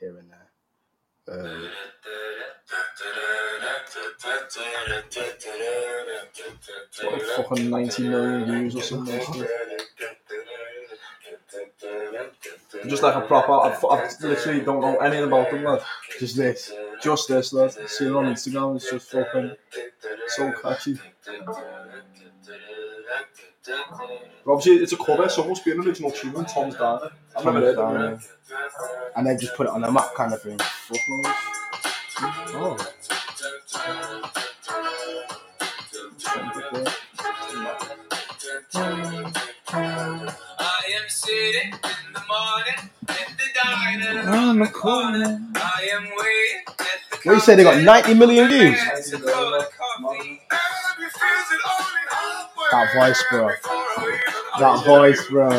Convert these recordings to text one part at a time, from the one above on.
here and there. Uh, Like fucking 90 million views or something. Just like a proper, I, I literally don't know anything about them, lad. just this. Just this, lad. See it on Instagram, it's just fucking so catchy. But obviously, it's a cover, so it must be an original tune, Tom's Diner. Never heard of it. And they just put it on the map kind of thing. Oh. I am sitting in the morning at the diner. On the corner. I am waiting at the What you say? They got 90 million views. It's a cold coffee. That voice, bro. That voice, bro.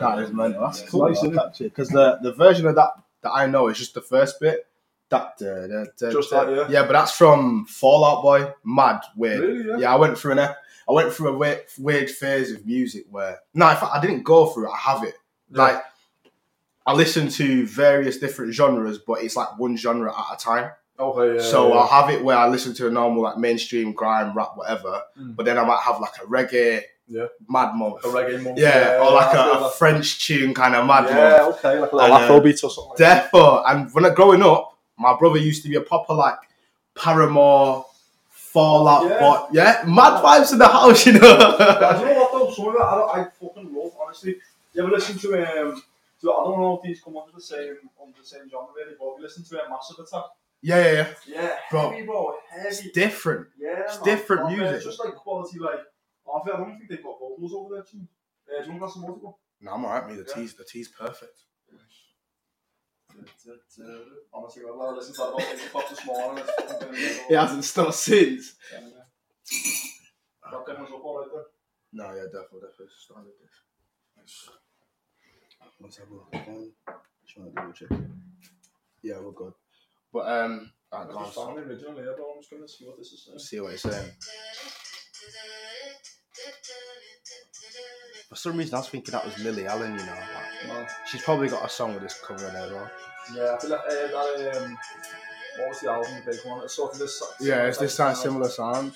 That is mental. That's cool. Nice, isn't it? actually, because the, the version of that that I know is just the first bit. That da, da, da, Just that, yeah. but that's from Fall Out Boy. Mad weird. Really, yeah? I went through an ep- I went through a weird, weird phase of music where no, in fact, I didn't go through it. I have it. Yeah. Like I listen to various different genres, but it's like one genre at a time. Okay, yeah. so yeah. I'll have it where I listen to a normal like mainstream grime, rap, whatever. Mm. But then I might have like a reggae, Yeah. mad month. a reggae month. Yeah, or like a, a French tune kind of mad month. Yeah, okay, like a little uh, Afrobeat or something. Like. Defo. And when I growing up, my brother used to be a proper like Paramore, Fallout, Yeah. but yeah, mad vibes in the house, you know. Yeah, you know what though? Some of it I, don't, I fucking love, honestly. You ever listen to um to I don't know if these come under the same under the same genre really, but you listen to a Massive Attack. yeah, yeah, yeah. Yeah, Bro. heavy bro, It's heavy. different. Yeah, it's man, different music. It's just like quality like I feel- I don't think they've got vocals over there too. Uh, do you want to got some more to go? No, I'm alright, me. The Yeah. tea's the tea's perfect. Honestly, well, I listened to that about eight o'clock this morning. It's fucking been- It hasn't stopped since. Yeah, yeah. That definitely up all right there. No, yeah, definitely, definitely. Started this. Let's have a look again. Just want to double check. Yeah, we're good. But um, I alright, just go on, found the original here, but I'm just going to see what this is saying. see what it's saying. For some reason, I was thinking that was Lily Allen. You know, like, Man. she's probably got a song with this cover in there, though. Yeah, I feel like uh, that, um, what was the album, the big one? It's sort of this. Yeah, it's this sound similar sound.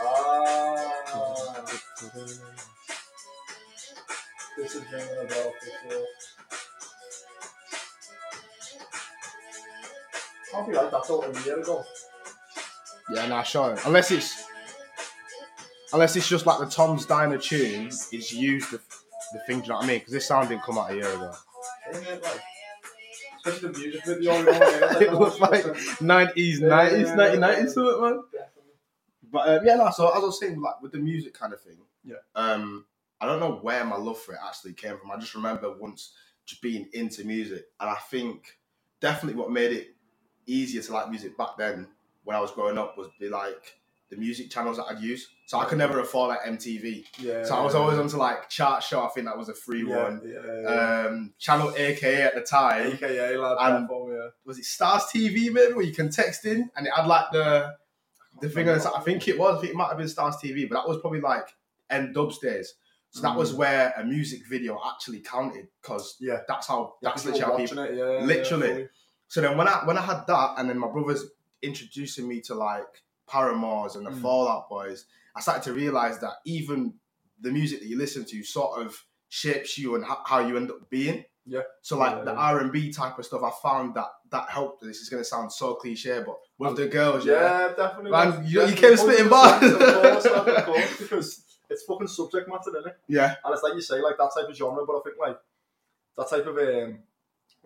Ah, this is ringing a bell for sure. Can't be like that though, a year ago. Yeah, nah, sure. Unless it's unless it's just like the Tom's Diner tune is used the the thing. Do you know what I mean? Because this sound didn't come out a year ago. Isn't it like? Especially the music video. you know, yeah, it was like nineties, nineties, nineteen nineties, something, man. Definitely. But um, yeah, no. So as I was saying, like with the music kind of thing, Yeah. Um, I don't know where my love for it actually came from. I just remember once just being into music, and I think definitely what made it easier to like music back then when I was growing up was be like the music channels that I'd use. So I could never afford like MTV. Yeah. So I was always onto like Chart Show. I think that was a free yeah, one. Yeah, yeah. Um, Channel AKA at the time. AKA and- defo, yeah. Was it Starz TV maybe where you can text in and it had like the the thing on. I think it was. I think it might have been Starz TV, but that was probably like N-Dubz days. So that was Mm. where a music video actually counted because Yeah. that's how that's literally how people. it, yeah, literally. So then when I when I had that and then my brother's introducing me to like Paramores and the Mm. Fall Out Boys, I started to realize that even the music that you listen to sort of shapes you and how you end up being. Yeah. So like Yeah, the yeah. R and B type of stuff, I found that that helped. This is gonna sound so cliche, but with the girls, yeah, yeah, definitely. Man, you- you definitely, came spitting bars. 100%, Of course, of course, because it's fucking subject matter, isn't it? yeah, And it's like you say, like that type of genre, but I think like that type of um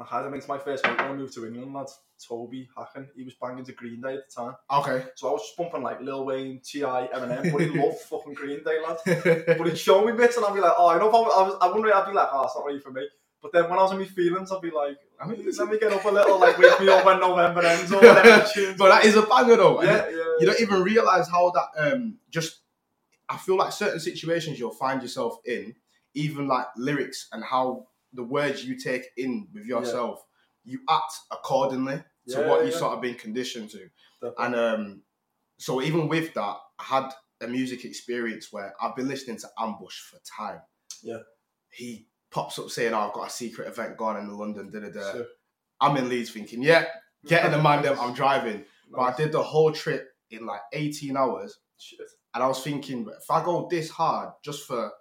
I think it's my first mate when I moved to England, lads. Toby Hacken, he was banging to Green Day at the time. okay. So I was just bumping like Lil Wayne, T.I., Eminem, but he loved fucking Green Day, lad. But he'd show me bits and I'd be like, oh, I know if I, was, I wouldn't really, I'd be like, oh, it's not really for me. But then when I was in my feelings, I'd be like, I mean, let me get up a little, like, wake me up when November ends or whatever but that is a banger though. yeah, yeah. you don't even realize how that um just I feel like certain situations you'll find yourself in, even like lyrics and how the words you take in with yourself you act accordingly to Yeah, what yeah, you yeah. sort of been conditioned to. Definitely. And um, so even with that, I had a music experience where I've been listening to Ambush for time. Yeah. He pops up saying, oh, I've got a secret event going on in London, da da da. I'm in Leeds thinking, yeah, get in the man, them, I'm driving. But I did the whole trip in like 18 hours. Shit. And I was thinking, if I go this hard just for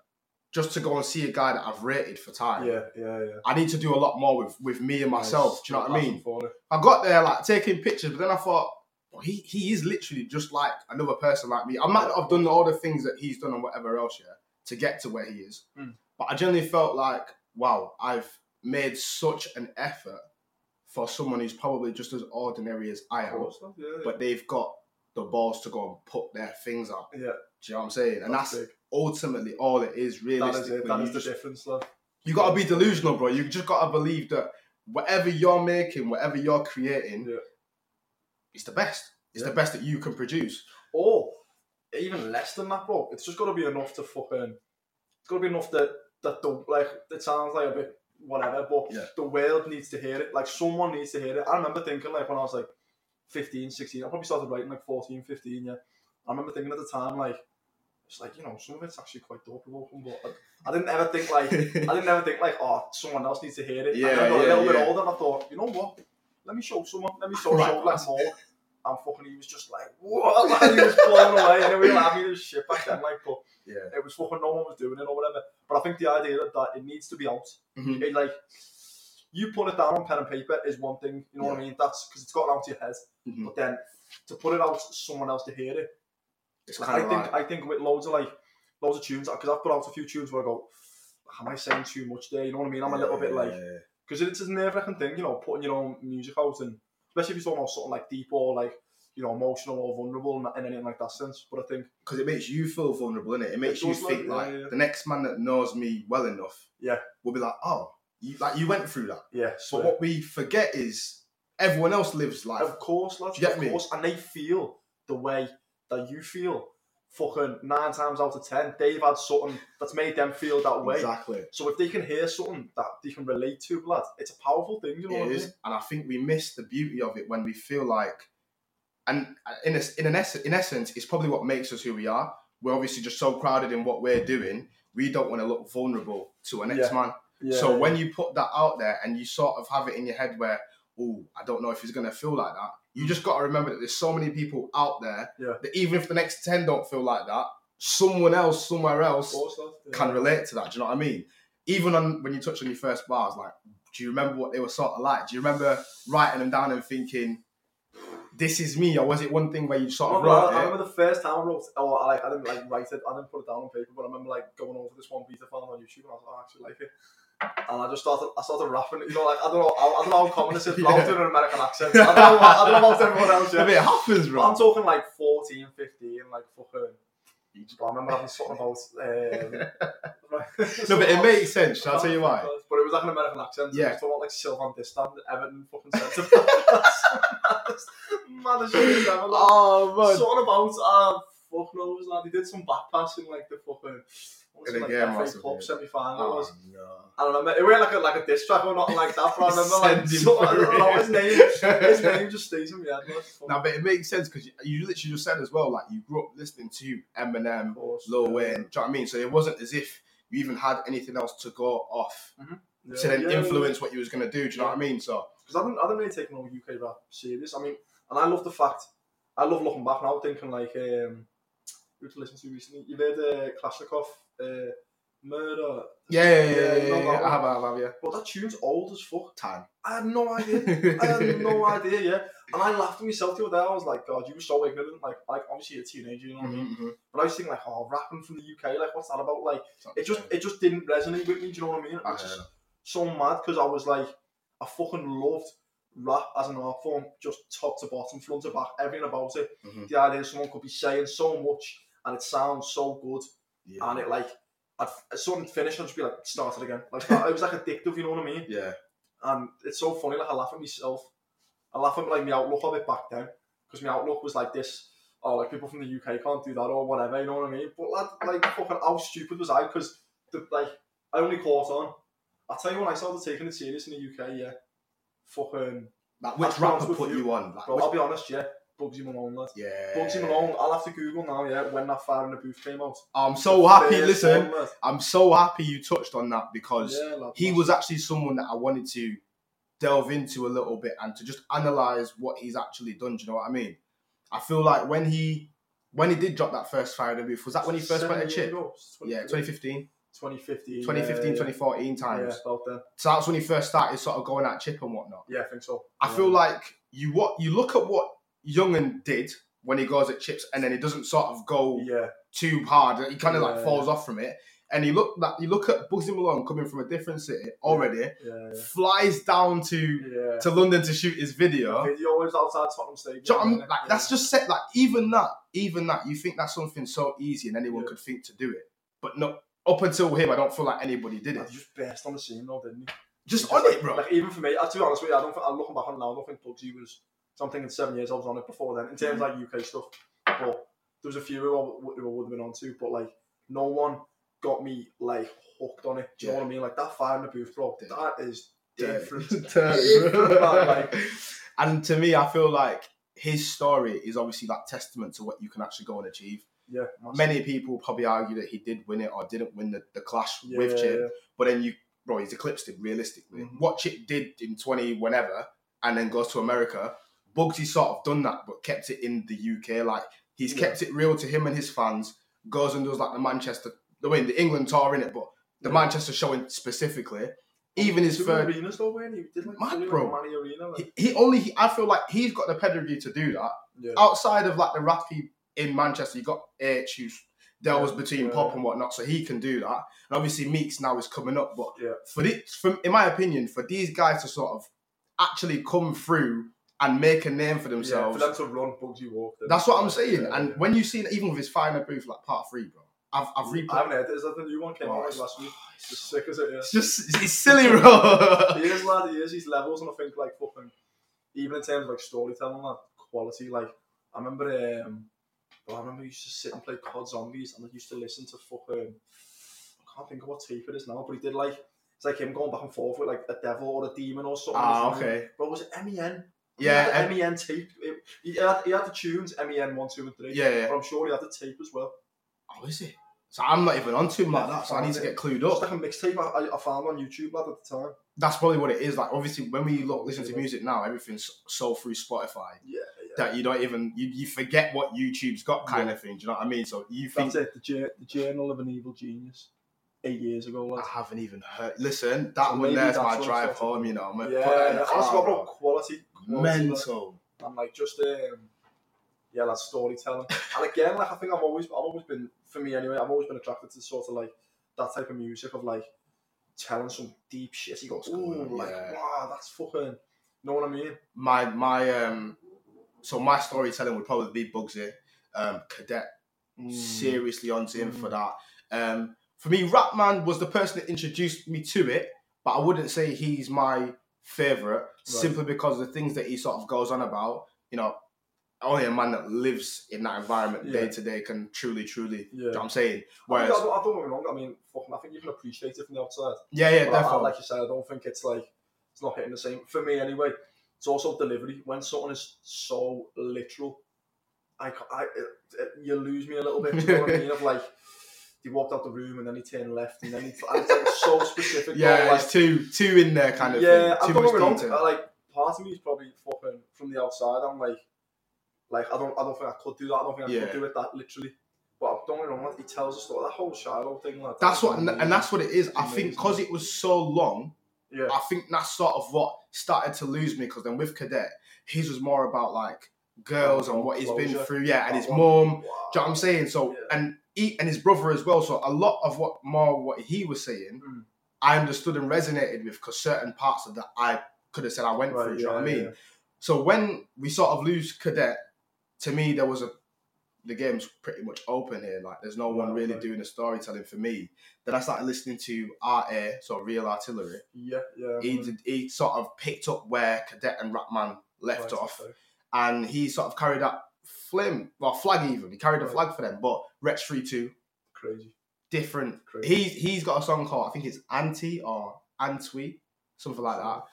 just to go and see a guy that I've rated for time, Yeah, yeah, yeah. I need to do a lot more with, with me and myself. Nice. Do you know what I mean? I got there like taking pictures, but then I thought, well, he he is literally just like another person like me. I might not have done all the things that he's done and whatever else, yeah, to get to where he is. Mm. But I generally felt like, wow, I've made such an effort for someone who's probably just as ordinary as I am, yeah, yeah. but they've got the balls to go and put their things up. yeah, Do you know what I'm saying? And that's, big. ultimately all it is. That Realistically, is it. That is the just- difference, love. you gotta be delusional, bro. You just gotta believe that whatever you're making, whatever you're creating, Yeah. it's the best. It's Yeah. the best that you can produce. Or even less than that, bro. It's just got to be enough to fucking. It's got to be enough that that the like. It sounds like a bit whatever, but Yeah. the world needs to hear it. Like someone needs to hear it. I remember thinking like when I was like 15, 16. I probably started writing like 14, 15, Yeah. I remember thinking at the time like. It's like you know some of it's actually quite dope, but I, I didn't ever think like I didn't ever think like oh someone else needs to hear it. Yeah, I got yeah, a little bit older and I thought you know what, let me show someone, let me show Right, someone like more. And fucking, he was just like, what? Like, he was blown away. And we were like, I mean, it was shit back then, like, but Yeah. it was fucking no one was doing it or whatever. But I think the idea that, it needs to be out, Mhm. it, like, you put it down on pen and paper is one thing, you know what I mean? That's because it's gotten out to your head. Mhm. But then to put it out someone else to hear it, It's like, kind I of think like I think with loads of like loads of tunes because I've put out a few tunes where I go, am I saying too much there? You know what I mean? I'm a little bit like because it's a nerve wracking thing, you know, putting your own music out and especially if you're talking about something like deep or like you know emotional or vulnerable and, and anything like that sense. But I think because it makes you feel vulnerable, innit? It makes you does, like, think yeah, like yeah. the next man that knows me well enough, Yeah. will be like, oh, you, like you went through that. yeah, But so what we forget is everyone else lives life. of course, lads, Do you get of me? course, and they feel the way that you feel. Fucking nine times out of ten, they've had something that's made them feel that way. Exactly. So if they can hear something that they can relate to, lad, it's a powerful thing. You know what I mean? and I think we miss the beauty of it when we feel like, and in a, in an in essence, it's probably what makes us who we are. We're obviously just so crowded in what we're doing. We don't want to look vulnerable to a next Yeah. man. Yeah, so yeah. when you put that out there and you sort of have it in your head where, oh, I don't know if he's gonna feel like that. You just got to remember that there's so many people out there Yeah. that even if the next ten don't feel like that, someone else somewhere else yeah. can relate to that. Do you know what I mean? Even on when you touch on your first bars, like, do you remember what they were sort of like? Do you remember writing them down and thinking, "This is me," or was it one thing where you sort of wrote I it? remember the first time I wrote, oh, I, like, I didn't like write it, I didn't put it down on paper, but I remember like going over this one piece I found on YouTube and I was like, oh, I actually like it. And I just started, I started rapping, you know, like, I don't know, I, I don't know how common this is, but I was doing an American accent. I don't know, what- I don't know about everyone else, I yeah. mean, it happens, bro. I'm talking like 14, 15, like fucking. But I remember having something about. Um, No, but it makes sense. Shall I tell you why? But it was like an American accent. Yeah. Was talking about like Sylvain Distin, Everton fucking centre. Mad as shit. Oh man. Something about uh, fuck knows lad. He did some back like the fucking. Was In it, a like game FA. Cup semi final Oh, was. no. I don't remember. It wasn't like a like a diss track or nothing like that. But I remember like him something, I don't know his name. His name just stays in my head. man. No, but it makes sense because you, you literally just said as well, like you grew up listening to Eminem, Of course. Lil Yeah. Wayne. Do you know what I mean? So it wasn't as if you even had anything else to go off Yeah, to then yeah, influence what you was gonna do. Do you know what I mean? So because I didn't, I didn't really take no UK rap serious. I mean, and I love the fact, I love looking back now, thinking like, um, who to recently? You've heard uh, Kalashnikov, uh, Murder, yeah, yeah, yeah, Yeah, yeah, yeah, I have, I have, I have, yeah. but that tune's old as fuck. Time. I had no idea. I had no idea, yeah. And I laughed at myself the other day. I was like, God, you were so ignorant. Like, like obviously you're a teenager, you know what I mean? Mhm, mhm. But I was thinking like, oh, rapping from the UK, like, what's that about? Like, it just, it just didn't resonate with me. Do you know what I mean? I is heard so mad because I was like, I fucking loved rap as an art form, just top to bottom, front to back, everything about it. Mhm. The idea someone could be saying so much and it sounds so good, Yeah. and it like, I'd as something finished, I'd just be like, start it again. Like it was like addictive, you know what I mean? yeah. And it's so funny, like I laugh at myself. I laugh at like my outlook of it back then, because my outlook was like this. Oh, like people from the UK can't do that or whatever, you know what I mean? But lad, like fucking how stupid was I? Because like I only caught on. I tell you when I started taking it serious in the UK, yeah, fucking. Like which I'll be honest rapper put you, you on? Like, Bro, which- I'll be honest, yeah. Bugsy Malone, lad. yeah. Bugsy Malone, I'll have to Google now, yeah, when that Fire in the Booth came out. I'm so happy. Listen, one. I'm so happy you touched on that because Yeah, lad, he was actually someone that I wanted to delve into a little bit and to just analyze what he's actually done. Do you know what I mean? I feel like when he when he did drop that first fire in the booth, was that when he first went to Chip? Yeah, 2015, 2015. 2015, yeah, yeah. 2014 times. Yeah, about. So that's when he first started sort of going at Chip and whatnot. Yeah, I think so. I Yeah. feel like you what you look at what Yungen did when he goes at chips and then he doesn't sort of go Yeah, too hard. He kind of like Yeah. falls off from it. And you look that you look at Bugsy Malone coming from a different city already, yeah, yeah. flies down to yeah. to London to shoot his video. Video was outside Tottenham Stadium. Do you know I mean? yeah. Like that's just set. Like even that, even that, you think that's something so easy and anyone Yeah. could think to do it, but no. Up until him, I don't feel like anybody did it. just burst on the scene though, didn't he? Just Just on like, it, bro. Like even for me, to be honest with you, I don't. Think, I'm looking back on now. I don't think Bugsy was. So I'm thinking seven years I was on it before then. In terms of like UK stuff, but there was a few who I, who I would have been on to, but like no one got me like hooked on it. Do you know what I mean? Like that fire in the booth, bro. That is different. Different, like- and to me, I feel like his story is obviously like testament to what you can actually go and achieve. yeah, massive. Many people probably argue that he did win it or didn't win the, the clash yeah, with Chip, yeah. but then you, bro, he's eclipsed him realistically. Mhm. What Chip did in 20 whenever and then goes to America, Bugsy sort of done that, but kept it in the UK. Like he's Yeah. kept it real to him and his fans. Goes and does like the Manchester, the win, the England tour in it, but the Yeah. Manchester showing specifically. Even his third, arenas though, when he did like Mad, bro. Arena. Like, he, he only, he, I feel like he's got the pedigree to do that. yeah. Outside of like the rappy in Manchester, you got Aitch who's there was between yeah. pop and whatnot, so he can do that. And obviously Meekz now is coming up, but Yeah. for this, from in my opinion, for these guys to sort of actually come through and make a name for themselves. yeah, for them to run Bugsy walk. then- that's what I'm saying. Yeah, and yeah. when you see even with his final booth like part three, bro, I've I've I replayed. haven't heard it. Is that the new one came Oh, out last week? It's just sick as it is. It's just it's silly, bro. he is lad, he is, he's levels and I think like fucking even in terms of like storytelling like quality, like I remember um well, I remember I used to sit and play COD Zombies and I used to listen to fucking I can't think of what tape it is now, but he did like it's like him going back and forth with like a devil or a demon or something. ah, okay. But was it MEN? Yeah, he had the MEN tape. He, had, he had the tunes MEN one, two, and three. Yeah, yeah. But I'm sure he had the tape as well. Oh, is it? So I'm not even onto him like that, so I need to get clued up. It's like a mixtape I, I- found on YouTube lad at the time. That's probably what it is. Like obviously, when we look listen to music now, everything's sold through Spotify Yeah, yeah. that you don't even you, you forget what YouTube's got, kind Yeah. of thing. Do you know what I mean? So you think That's it. The, the Journal of an Evil Genius. Eight years ago. I haven't even heard. Listen, that So one there's my drive home. You know, I'm gonna yeah, put that in the yeah. honestly, car, bro, bro. quality, quality. Mental. and like just um, yeah, like storytelling. and again, like I think I've always, I've always been, for me anyway, I've always been attracted to sort of like that type of music of like telling some deep shit. You go, What's going ooh, like yeah. wow, that's fucking. You know what I mean? My my um, so my storytelling would probably be Bugsy, um, Cadet. Mm. seriously onto him Mm. for that. Um, for me, Rapman was the person that introduced me to it, but I wouldn't say he's my favorite simply because the things that he sort of goes on about. You know, only a man that lives in that environment Yeah. day to day can truly, truly. Yeah. You know what I'm saying? I, mean, Whereas, I, don't, I don't get me wrong. I mean, fucking, I think you can appreciate it from the outside. yeah, yeah, But I- I- definitely. like you said, I don't think it's like it's not hitting the same for me anyway. It's also delivery. When something is so literal, I, I it, it, you lose me a little bit. You know what I mean? Of like, he walked out the room and then he turned left and then he. And it's like so specific. yeah, like, it's too too in there kind of yeah. thing. Too don't much detail. I, Like part of me is probably fucking from the outside. I'm like, like I don't, I don't think I could do that. I don't think I Yeah. could do it that literally. But don't get me wrong. Like, he tells us that whole Shiloh thing. Like That's what, and, amazing. and that's what it is. I Amazing. think because it was so long, yeah. I think that's sort of what started to lose me. Because then with Cadet, his was more about like girls and what he's been through, yeah, and his mum. Wow. Do you know what I'm saying? So Yeah. and he and his brother as well. So a lot of what more what he was saying, Mm. I understood and resonated with because certain parts of that I could have said I went Right, through. Do you know what I mean? yeah. So when we sort of lose Cadet, to me there was a the game's pretty much open here. Like there's no one Right, really okay. doing the storytelling for me. Then I started listening to Art Air, so Real Artillery. Yeah, yeah. He did, he sort of picked up where Cadet and Rapman left right, off okay. and he sort of carried that flame, well, flag even. He carried a Right. flag for them, but Wretch 3 2, Crazy. different. Crazy. He's he's got a song called I think it's Anti or Antwi, something like that.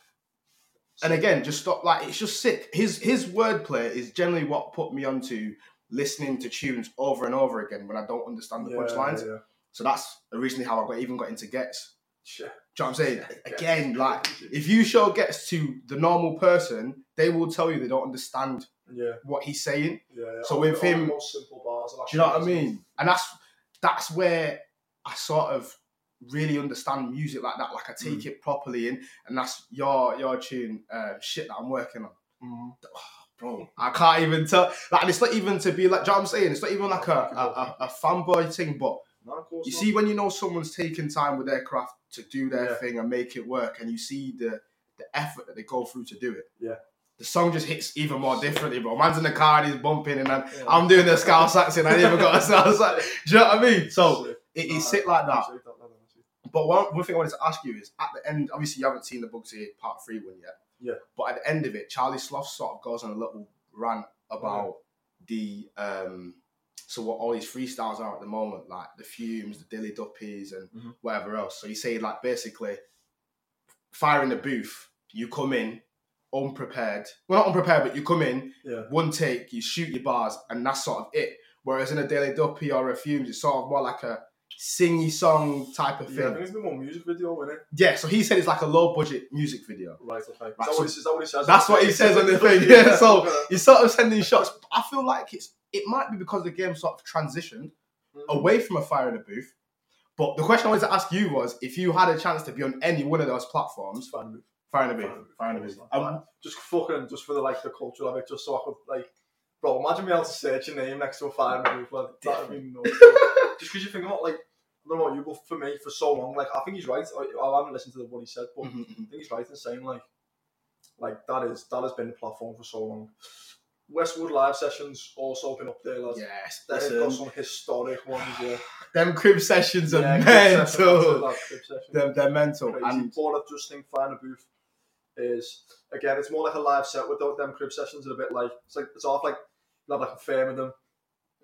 and again, just stop. Like it's just sick. His his wordplay is generally what put me onto listening to tunes over and over again when I don't understand the Yeah, punchlines. yeah. So that's originally how I got even got into Ghetts. Shit. You know what I'm saying? Yeah, Again, Ghetts. like if you show Ghetts to the normal person, they will tell you they don't understand Yeah, what he's saying. yeah. yeah. So with him- most simple bars. Do you know what I mean? And that's that's where I sort of really understand music like that. Like I take it properly in, and that's your your tune uh, shit that I'm working on, Mhm. bro. I can't even tell. Like it's not even to be like. Do you know what I'm saying? It's not even like a a, a, a fanboy thing, but No, you not. see when you know someone's taking time with their craft to do their Yeah. thing and make it work, and you see the the effort that they go through to do it. Yeah. The song just hits even more differently, bro. Man's in the car and he's bumping, and I'm, Yeah. I'm doing the Scouse accent. I ain't even got a Scouse accent. Do you know what I mean? So Sick. it No, is I sick like that. appreciate that, man, honestly. But one, one thing I wanted to ask you is at the end, obviously you haven't seen the Bugsy Part 3 one yet. Yeah. But at the end of it, Charlie Sloth sort of goes on a little rant about the um so what all these freestyles are at the moment, like the Fumez, the Daily Duppies and Mhm. whatever else. So you say like basically fire in the booth, you come in unprepared. Well not unprepared, but you come in, Yeah. one take, you shoot your bars, and that's sort of it. Whereas in a Daily Duppy or a Fumez, it's sort of more like a singy song type of Yeah, I thing. think it's a bit more music video, isn't it? Yeah, so he said it's like a low budget music video. Right, okay. Right, that, so- what he, is that what he says? That's what he says on the thing. Yeah, so he's sort of sending shots. I feel like it's it might be because the game sort of transitioned Mhm. away from a fire in the booth. But the question I wanted to ask you was if you had a chance to be on any one of those platforms, Fan move. fire in the booth, fire in the booth. Um, just fucking, just for the like the culture of it, just so I could like, bro, imagine being able to search your name next to a fire move, like that would be nuts. just because you think about like, I don't know you, but for me, for so long, like I think he's right. I, I haven't listened to what he said, but mhm, mhm. I think he's right in saying like, like that is that has been the platform for so long. Westwood live sessions also been up there, lads. yes, They've got some historic ones, yeah. them crib sessions are yeah crib sessions, that's it, mental. crib sessions. They're, they're mental. crazy. And but I just think Fire in the Booth is again, it's more like a live set with them crib sessions. Are a bit like it's like it's off like you have like a fair with them.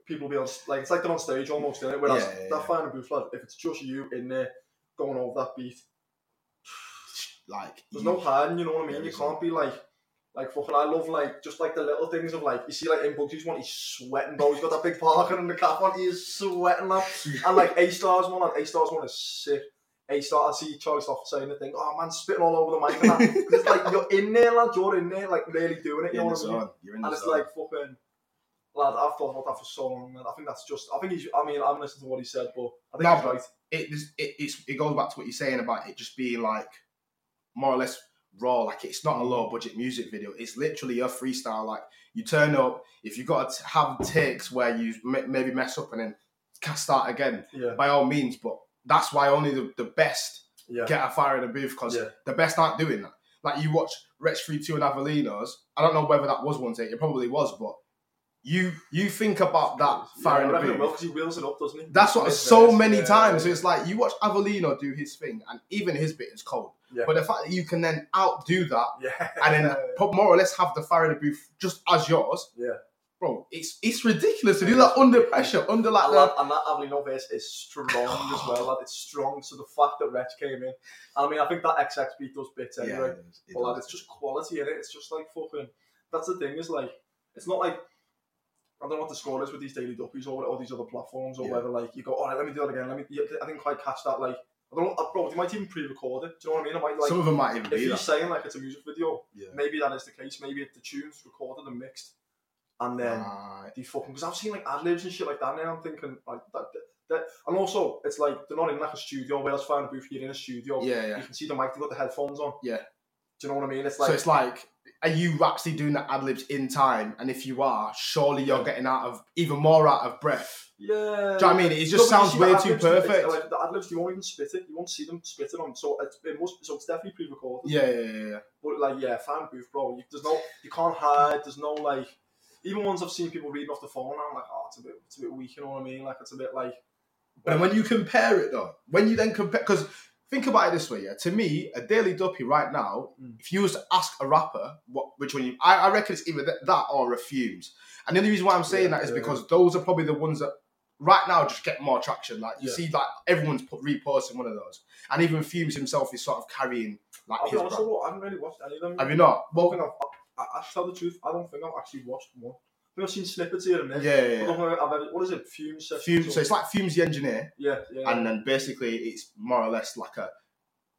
People be on like it's like they're on stage almost, is it? Whereas Yeah, yeah, that. Fire Booth, lad, if it's just you in there going over that beat, like, there's you- no hiding. You know what I mean? You can't be like. Like fucking, I love like just like the little things of like you see like in Bugsy's one, he's sweating, bro. He's got that big parker and the cap on, he's sweating, lad. And like A Stars one, like A Stars one is sick. A Star, I see Charlie Sloth saying the thing, oh man, spitting all over the mic and that. 'Cause it's like you're in there, lad, you're in there, like really doing it, you know what I mean? You're in the And it's zone. like fucking, lad, I've thought about that for so long, man. I think that's just, I think he's, I mean, I haven't listened to what he said, but I think No, he's right. it, it it's, it goes back to what you're saying about it just being like more or less raw. Like it's not a low budget music video. It's literally a freestyle. Like you turn up, if you got to have takes where you m- maybe mess up and then can start again, Yeah, by all means. But that's why only the, the best yeah. get a fire in the booth because Yeah. the best aren't doing that. Like you watch Wretch Three Two and Avelinos. I don't know whether that was one take. It probably was, but you you think about that fire in the booth. because he wheels it up, doesn't he? That's what so many yeah, times. So yeah. it's like you watch Avelino do his thing, and even his bit is cold. Yeah. But the fact that you can then outdo that Yeah. and then put more or less have the fire in the booth just as yours, Yeah. bro, it's it's ridiculous to do that under pressure, under like and, that, and that Avelino verse is strong as well. Lad. It's strong. So the fact that Reg came in, I mean, I think that XX beat does bits yeah, anyway. it is, it But lad, it's just quality in it. It's just like fucking. That's the thing. Is like it's not like I don't know what the score is with these daily duppies or, all these other platforms or Yeah. whether like you go, all right, let me do that again. Let me. I didn't quite catch that. Like I don't know, bro. You might even pre-record it. Do you know what I mean? I might like. Some of them might even if be he's saying like it's a music video, Yeah. maybe that is the case. Maybe the tunes recorded and mixed, and then Right. they fucking because I've seen like ad libs and shit like that now. I'm thinking like that, that, that and also it's like they're not in like a studio. Whereas Fire a Booth, you're in a studio. yeah, yeah. You can see the mic. They've got the headphones on. Yeah. Do you know what I mean? It's so like it's like, are you actually doing the ad libs in time? And if you are, surely you're getting out of even more out of breath. yeah. Do you know what I mean? It just No, sounds way too perfect. Like the ad libs, you won't even spit it. You won't see them spit it on. So it's, it must. So it's definitely pre-recorded. Yeah, yeah, yeah, yeah. But like, yeah, fan booth, bro. You, there's no, you can't hide. There's no like, even ones I've seen people reading off the phone. I'm like, oh, it's a bit, it's a bit weak. You know what I mean? Like, it's a bit like, And when you compare it though, when you then compare, because think about it this way, yeah. To me, a Daily Duppy right now, Mm. if you was to ask a rapper what which one you, I, I reckon it's either that, or Refumes. And the only reason why I'm saying Yeah, that is yeah. because those are probably the ones that right now just get more traction. Like you Yeah. see, like everyone's put, reposting one of those, and even Fumez himself is sort of carrying like I'll his honest, I haven't really watched any of them. Have you not? I Well, I've, I, I, tell the truth, I don't think I've actually watched one. I think I've seen snippets here and yeah, there. yeah, I don't yeah. I've ever, what is it, Fumez? Fumez. So it's like Fumez the engineer, yeah, yeah. and then basically it's more or less like a.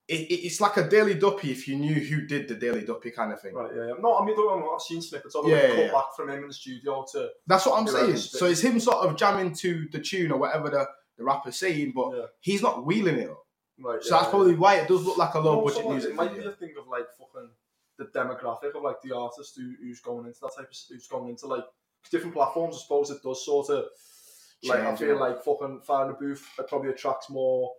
It, it- it's like a Daily Duppy if you knew who did the Daily Duppy kind of thing. Right, yeah, yeah. No, I mean, don't I've seen snippets of it, Yeah, yeah, cut yeah. back from him in the studio to. That's what I'm saying. So it's him sort of jamming to the tune or whatever the, the rapper's saying, but Yeah. he's not wheeling it up. Right, So that's probably why it does look like a low budget like, music It might be a thing of like fucking the demographic of like the artist who, who's going into that type of who's going into like different platforms. I suppose it does sort of like I feel yeah. like fucking Fire in the Booth it probably attracts more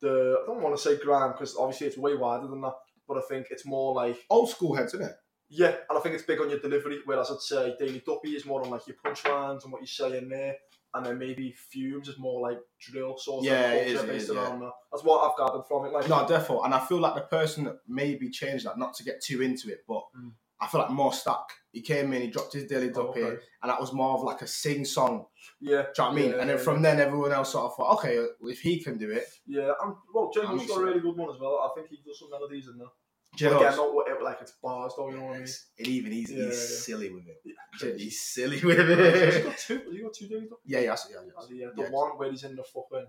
the I don't want to say grime because obviously it's way wider than that, but I think it's more like Old school heads, isn't it? yeah, and I think it's big on your delivery. Whereas I'd say Daily Duppy is more on like your punchlines and what you say in there. And then maybe Fumez is more like drill sort Yeah, of it culture is, based is, yeah. around that. That's what I've gathered from it. Like No, definitely, and I feel like the person that maybe changed that, not to get too into it, but Mm. I feel like MoStack. He came in, he dropped his daily Oh, duppy, okay. and that was more of like a sing song. yeah, Do you know what I mean? Yeah, and then yeah, from then, everyone else sort of thought, okay, if he can do it, Yeah, and well, Jay That Hugh's makes got a really good one as well. I think he does some melodies in there. But again, not what it, like it's bars though, you know what I mean? and even he's, Yeah, he's yeah. silly with it. Yeah, He's silly with Has he it. got two? Has he got two Daily yeah, yeah, yeah, yeah. He? Yeah, uh, the Yeah. one where he's in the fucking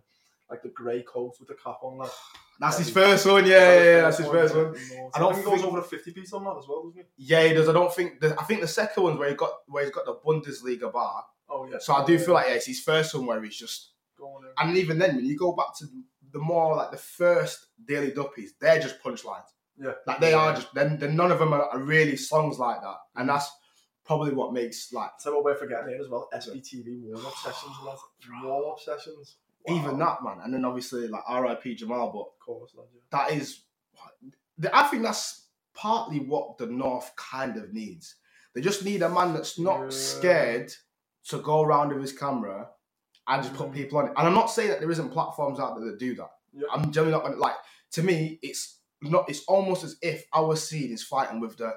like the grey coat with the cap on. Like, That's his first one. Yeah, yeah, yeah, that's his first one. I don't think he goes over a fifty piece on that as well, doesn't he? Yeah, he does. I don't think. The, I think the second one's where he got where he's got the Bundesliga bar. Oh yeah. So I do feel like yeah, it's his first one where he's just. Going. And even then, when you go back to the more like the first Daily Duppies, they're just punchlines. Yeah. Like they are just. Then, none of them are, are really songs like that, and mm-hmm. that's probably what makes like So what we're forgetting here as well, SBTV warm up sessions. Warm up sessions. Wow. even that man. And then obviously like R.I.P. Jamal, but Of course, that is. I think that's partly what the North kind of needs. They just need a man that's not Yeah. scared to go around with his camera and just put Mm. people on it. And I'm not saying that there isn't platforms out there that do that. Yeah. I'm generally not gonna like. To me, it's not. It's almost as if our scene is fighting with the,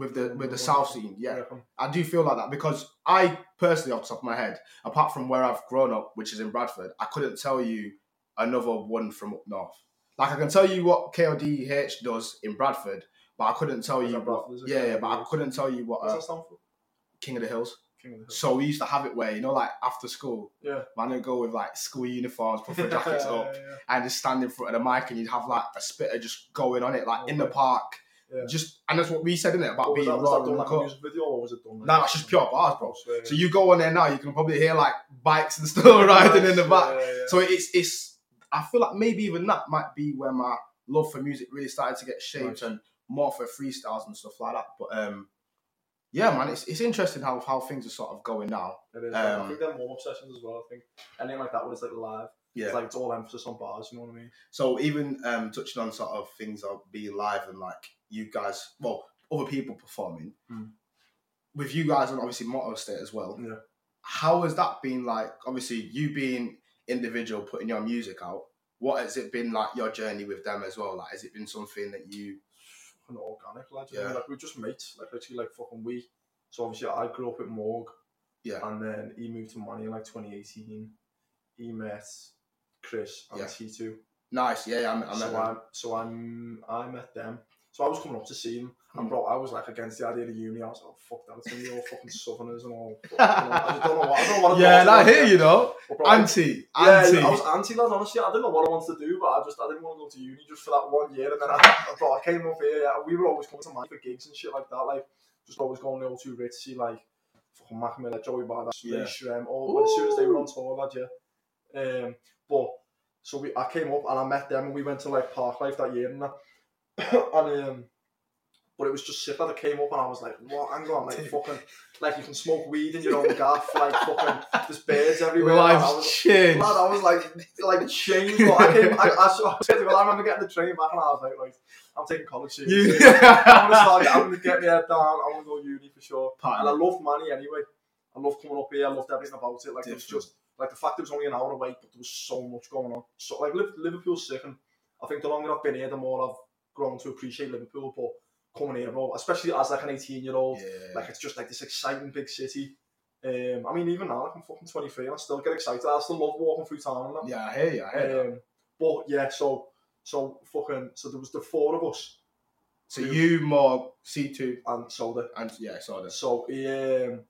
with the with the South scene. Yeah. I do feel like that because I personally, off the top of my head, apart from where I've grown up, which is in Bradford, I couldn't tell you another one from up north. Like I can tell you what KODH does in Bradford, but I couldn't tell you what. Bradford, is it? Yeah, yeah, but I couldn't tell you what uh, that stand for? King of the Hills. King of the Hill. So we used to have it where you know, like after school, Yeah. man would go with like school uniforms, put their jackets up, Yeah, yeah. and just stand in front of the mic, and you'd have like a spitter just going on it, like in the park. Yeah. Just and that's what we said in it about What was being that, was raw that done like a cut. music video or was it done? Like, No, that's just pure bars, bro. swear. So you go on there now, you can probably hear like bikes and stuff riding in the back. Yeah, yeah. So it's it's. I feel like maybe even that might be where my love for music really started to get shaped Right. and more for freestyles and stuff like that. But um, yeah, man, it's it's interesting how how things are sort of going now. It is. I Um, think they're warm up sessions as well. I think anything like that where it's like live. Yeah. It's like it's all emphasis on bars. You know what I mean? So even um, touching on sort of things of being live and like you guys, well, other people performing Mm. with you guys and obviously Motto Estate as well. Yeah. How has that been like? Obviously, you being individual, putting your music out. What has it been like your journey with them as well? Like, has it been something that you? Fucking organic, lads. Yeah. Like we're just mates. Like literally, like fucking we. So obviously, I grew up at Morg, Yeah. and then he moved to Manny in like 2018. He met Chris and Yeah. T2. Nice, yeah, yeah. I, I so them. I, so I'm, I met them. So I was coming up to see him, and bro, I was like against the idea of uni. I was like, oh, fuck that, it's gonna be all fucking Southerners and all. you know, I don't know what. I don't know what. Yeah, and I hear you though. Bro, anti, Yeah, anti. I was anti lad, honestly. I didn't know what I wanted to do, but I just I didn't want to go to uni just for that one year. And then I, bro, I came up here. Yeah, we were always coming to Mike for gigs and shit like that. Like, just always going to O2 Ritz, see like fucking Mac Miller, Joey Badass, Yeah. Shrem, all as soon as they were on tour, lad, yeah. Um, but so we, I came up and I met them, and we went to like Parklife that year and that. and um, but it was just sick that I came up and I was like, what? Hang on, like fucking, like you can smoke weed in your own gaff, like fucking, there's birds everywhere. and I Life's was, changed. Lad, I was like, like changed. But I came, I, I, saw, I, said I remember getting the train back, and I was like, like I'm taking college seriously. I'm gonna start. I'm gonna get my head down. I'm gonna go uni for sure. Part And I love Manny anyway. I love coming up here. I loved everything about it. Like it was just like the fact it was only an hour away, but there was so much going on. So like Liv- Liverpool's sick, and I think the longer I've been here, the more I've grown to appreciate Liverpool. But coming here, bro, especially as like an 18 year old, yeah. like it's just like this exciting big city. Um, I mean, even now, like I'm fucking 23 and I still get excited. I still love walking through town and that. yeah, I hear you. I hear you. Um, but yeah, so so fucking so there was the four of us, So you more C two and Soda. and yeah, Soda. So um,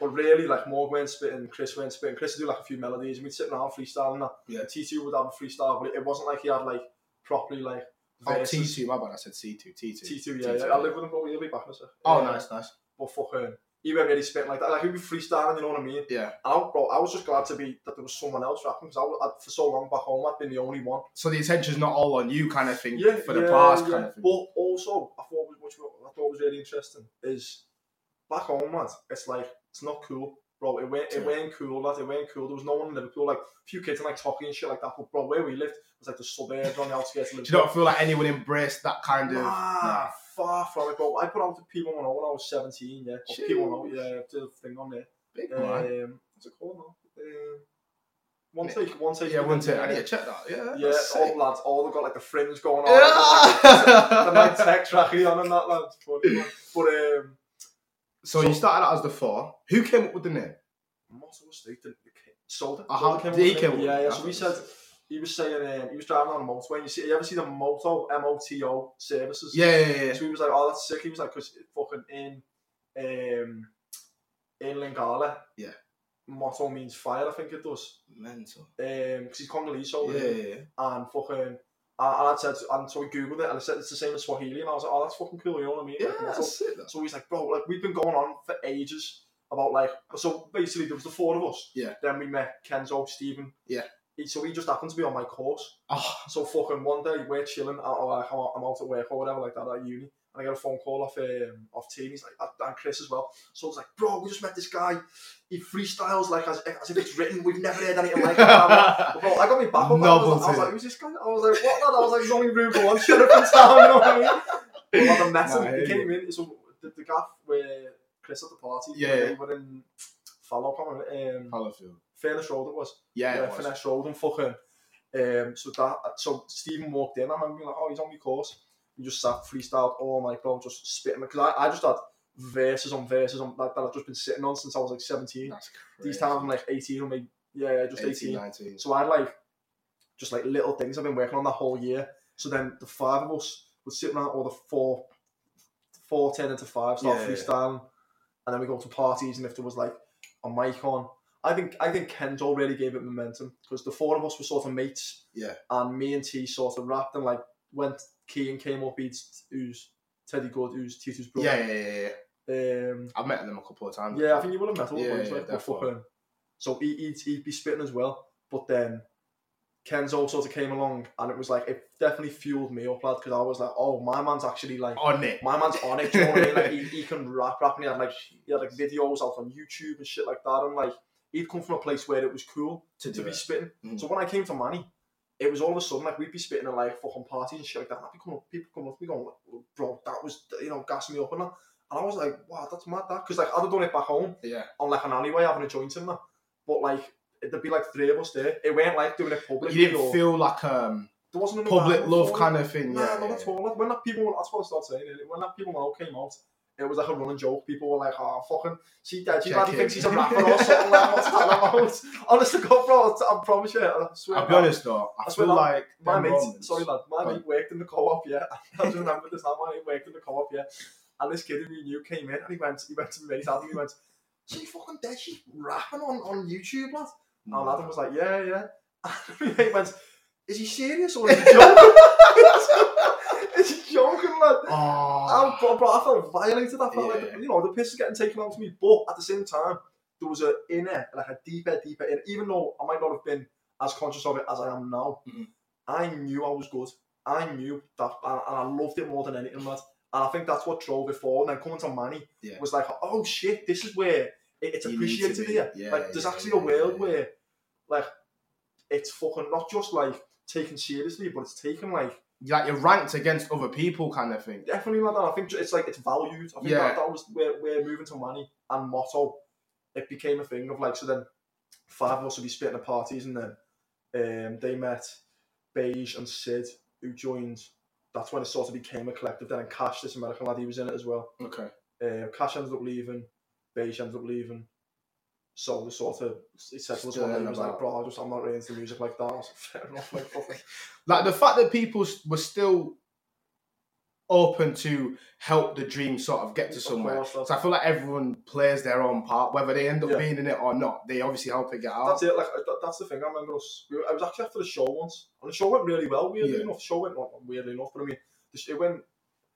but really, like Morg went spitting, Chris went spitting. Chris would do like a few melodies, and we'd sit around freestyling that. Yeah. T2 would have a freestyle, but it wasn't like he had like properly like Oh, T2, My bad. I said C two. T two. T2, yeah, yeah. I live with him, but he'll be back in a sec. Oh, Um, nice, nice. But fucking, he went really spitting like that. Like he'd be freestyling, you know what I mean? Yeah. And I, bro, I was just glad to be that there was someone else rapping because I, was- I, for so long back home I'd been the only one. So the attention's not all on you, kind of thing. Yeah, for the yeah, bars, yeah. kind of thing. But also, I thought was which I thought was really interesting is back home, lad. It's like it's not cool, bro. It went it weren't cool, lad. It weren't cool. There was no one in Liverpool, like a few kids in like Tocky and shit like that. But bro, where we lived was like the suburbs on the outskirts of Do you Liverpool. not feel like anyone embraced that kind of? Nah, Nah. far from it, bro. I put out to people when I was seventeen. Yeah, or people know. Jeez. Yeah, did a thing on there. Big man. Um, what's it called now? Um, one take, one take. yeah, one take. I need to check that. Yeah. Yeah, all sick. lads, all they've got like the fringe going on. Yeah. the night tech tracking on and that lads. Funny. But um, so you started out as the four. Who came up with the name? Motto Estate, the kid, Uh-huh, Solder he came it. with Yeah, it. yeah. So we said he was saying um, he was driving on a motorway. And you see, you ever see the Moto M O T O services? Yeah, yeah, yeah. So he was like, oh, that's sick. He was like, because fucking in um in Lingala, Yeah. motto means fire. I think it does. Mental. Um, because he's Congolese, so Yeah, yeah, yeah. and fucking. And and I said, and so we googled it, and I said it's the same as Swahili, and I was like, oh, that's fucking cool. You know what I mean? Yeah, Like, that's. That. So he's like, bro, like we've been going on for ages about like, so basically there was the four of us. Yeah. Then we met Kenzo, Stephen. Yeah. He, so he just happened to be on my course. Oh, So fucking one day we're chilling, I, like, I'm out at work or whatever like that at uni, and I get a phone call off um, off team. He's like, and Chris as well. So it's like, bro, we just met this guy. He freestyles like as, as if it's written. We've never heard anything like that. Bro, I got me back up. I was, I was like, who's this guy? I was like, what? lad? I was like, there's only room for one sheriff in town. You know what I mean? But like, I met him. hear He came in. So the, the gaff where Chris at the party. Yeah. They were in Fallow, can't remember. Um, Fallowfield. Fairness Road it was Yeah, yeah, it was. finesse road and fucking. Um, so that so Stephen walked in. I remember being like, "Oh, he's on my course." He just sat freestyled all night, bro, just spitting because I, I just had verses on verses on that, that I've just been sitting on since I was like seventeen. That's crazy. These times I'm like eighteen or maybe yeah, yeah just 18. 18, 19. So I had like just like little things I've been working on that whole year. So then the five of us would sit around, or the four, four turn into five, start Yeah, yeah. freestyling, and then we go to parties. And if there was like a mic on, I think I think Kenzo really gave it momentum because the four of us were sort of mates, Yeah. and me and T sort of rapped and like when Kean came up, he'd who's Teddy Good, who's Tito's brother. Yeah, yeah, yeah, yeah. Um, I've met them a couple of times. yeah, I think you would have met all the Yeah, yeah, fucking- So he, he'd, he'd be spitting as well, but then Kenzo sort of came along, and it was like it definitely fueled me up, lad, because I was like, oh, my man's actually like, On it. my man's on it. You know I mean? Like he, he can rap, rap, and he had like he had like videos out on YouTube and shit like that, and like he'd come from a place where it was cool To to be it. spitting. Mhm. So when I came to Manny, it was all of a sudden like we'd be spitting at like fucking parties and shit like that. And I'd be coming up, people coming up to me going, like, bro, that was you know gassing me up and that. And I was like, wow, that's mad that because like I'd have done it back home Yeah. on like an alleyway having a joint in that, but like there'd be like three of us there. It weren't like doing it publicly. you didn't or, feel like um there wasn't public love kind of thing. Nah, yeah, not yeah, at all. When that people, that's what I started saying. It. When that people now came out, it was like a running joke. People were like, "Oh, fucking, see, you Check he him. thinks he's a rapper or something." like, What's that about? Honest to God, bro, I promise you, I swear. I'll be honest though, I I swear feel like My mate, moments- sorry lad, my mate worked in the co-op, yeah. I just remember this now. My mate worked in the co-op, yeah. And this kid who we knew came in and he went, he went to me, and he went, "She fucking dead. She's rapping on on YouTube, lad." And Adam was like, "Yeah, yeah." And my mate went, "Is he serious or is he joking?" is he joking, lad? Oh, I, bro, bro, I felt violated. I felt like, Yeah. you know, the piss is getting taken out of me. But at the same time, there was a inner, like a deeper, deeper inner. Even though I might not have been as conscious of it as I am now, Mhm. I knew I was good. I knew that, and, I loved it more than anything, lad. And I think that's what drove it forward. And then coming to Manny Yeah. was like, oh shit, this is where it, it's You appreciated here. Yeah, like, there's actually yeah, a world yeah. where, like, it's fucking not just like taken seriously, but it's taken like like you're ranked against other people kind of thing. definitely that. I think it's like it's valued. I think Yeah. that, that was where we're moving to Manny and motto. It became a thing of like so then five of us would be spitting at parties and then um, they met Beige and Sid who joined. That's when it sort of became a collective. Then and Cash, this American lad, he was in it as well. Okay. Uh, Cash ended up leaving, Beige ended up leaving. So the sort of he said to us one day, he was like, "Bro, I just I'm not really into music like that." I was like, "Fair enough, like fucking." Like the fact that people were still open to help the dream sort of get to somewhere. course, So I feel like everyone plays their own part, whether they end up Yeah. being in it or not. They obviously help it get out. That's it. Like that, that's the thing. I remember us. We, I was actually after the show once, and the show went really well. Weirdly Yeah. enough, the show went not weirdly enough, but I mean, it went.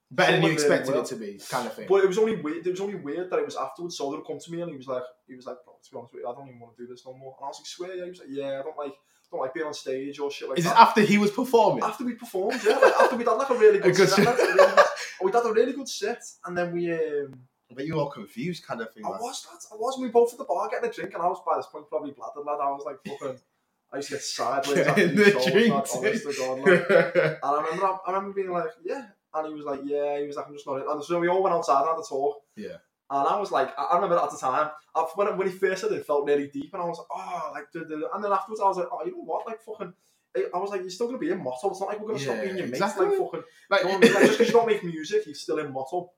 Better than you really expected well. it to be, kind of thing. But it was only weird. It was only weird that it was afterwards. Solder come to me and he was like, he was like, to be honest with you, I don't even want to do this no more. And I was like, swear, yeah. He was like, yeah, I don't like, don't like being on stage or shit like Is it that. after he was performing? after we performed, yeah, like, after we'd had like a really good, good set, like, a really good- we'd had a really good set, and then we, um, But you were all confused, kind of thing. I like- was that, I was. We both at the bar getting a drink, and I was by this point probably bladdered, lad. I was like fucking. I used to get sideways after the drinks. honest to God, lad. And I remember, I remember being like, yeah, and he was like, yeah, he was like, I'm just not. in. And so we all went outside and had a talk. Yeah. And I was like, I remember at the time, when, when he first said it, it felt really deep, and I was like, oh, like, and then afterwards, I was like, oh, you know what, like, fucking. I was like, you're still gonna be in Motto. It's not like we're gonna stop being your exactly. mates. Like, fucking. like, You know I mean? Like, just because you don't make music, you're still in Motto.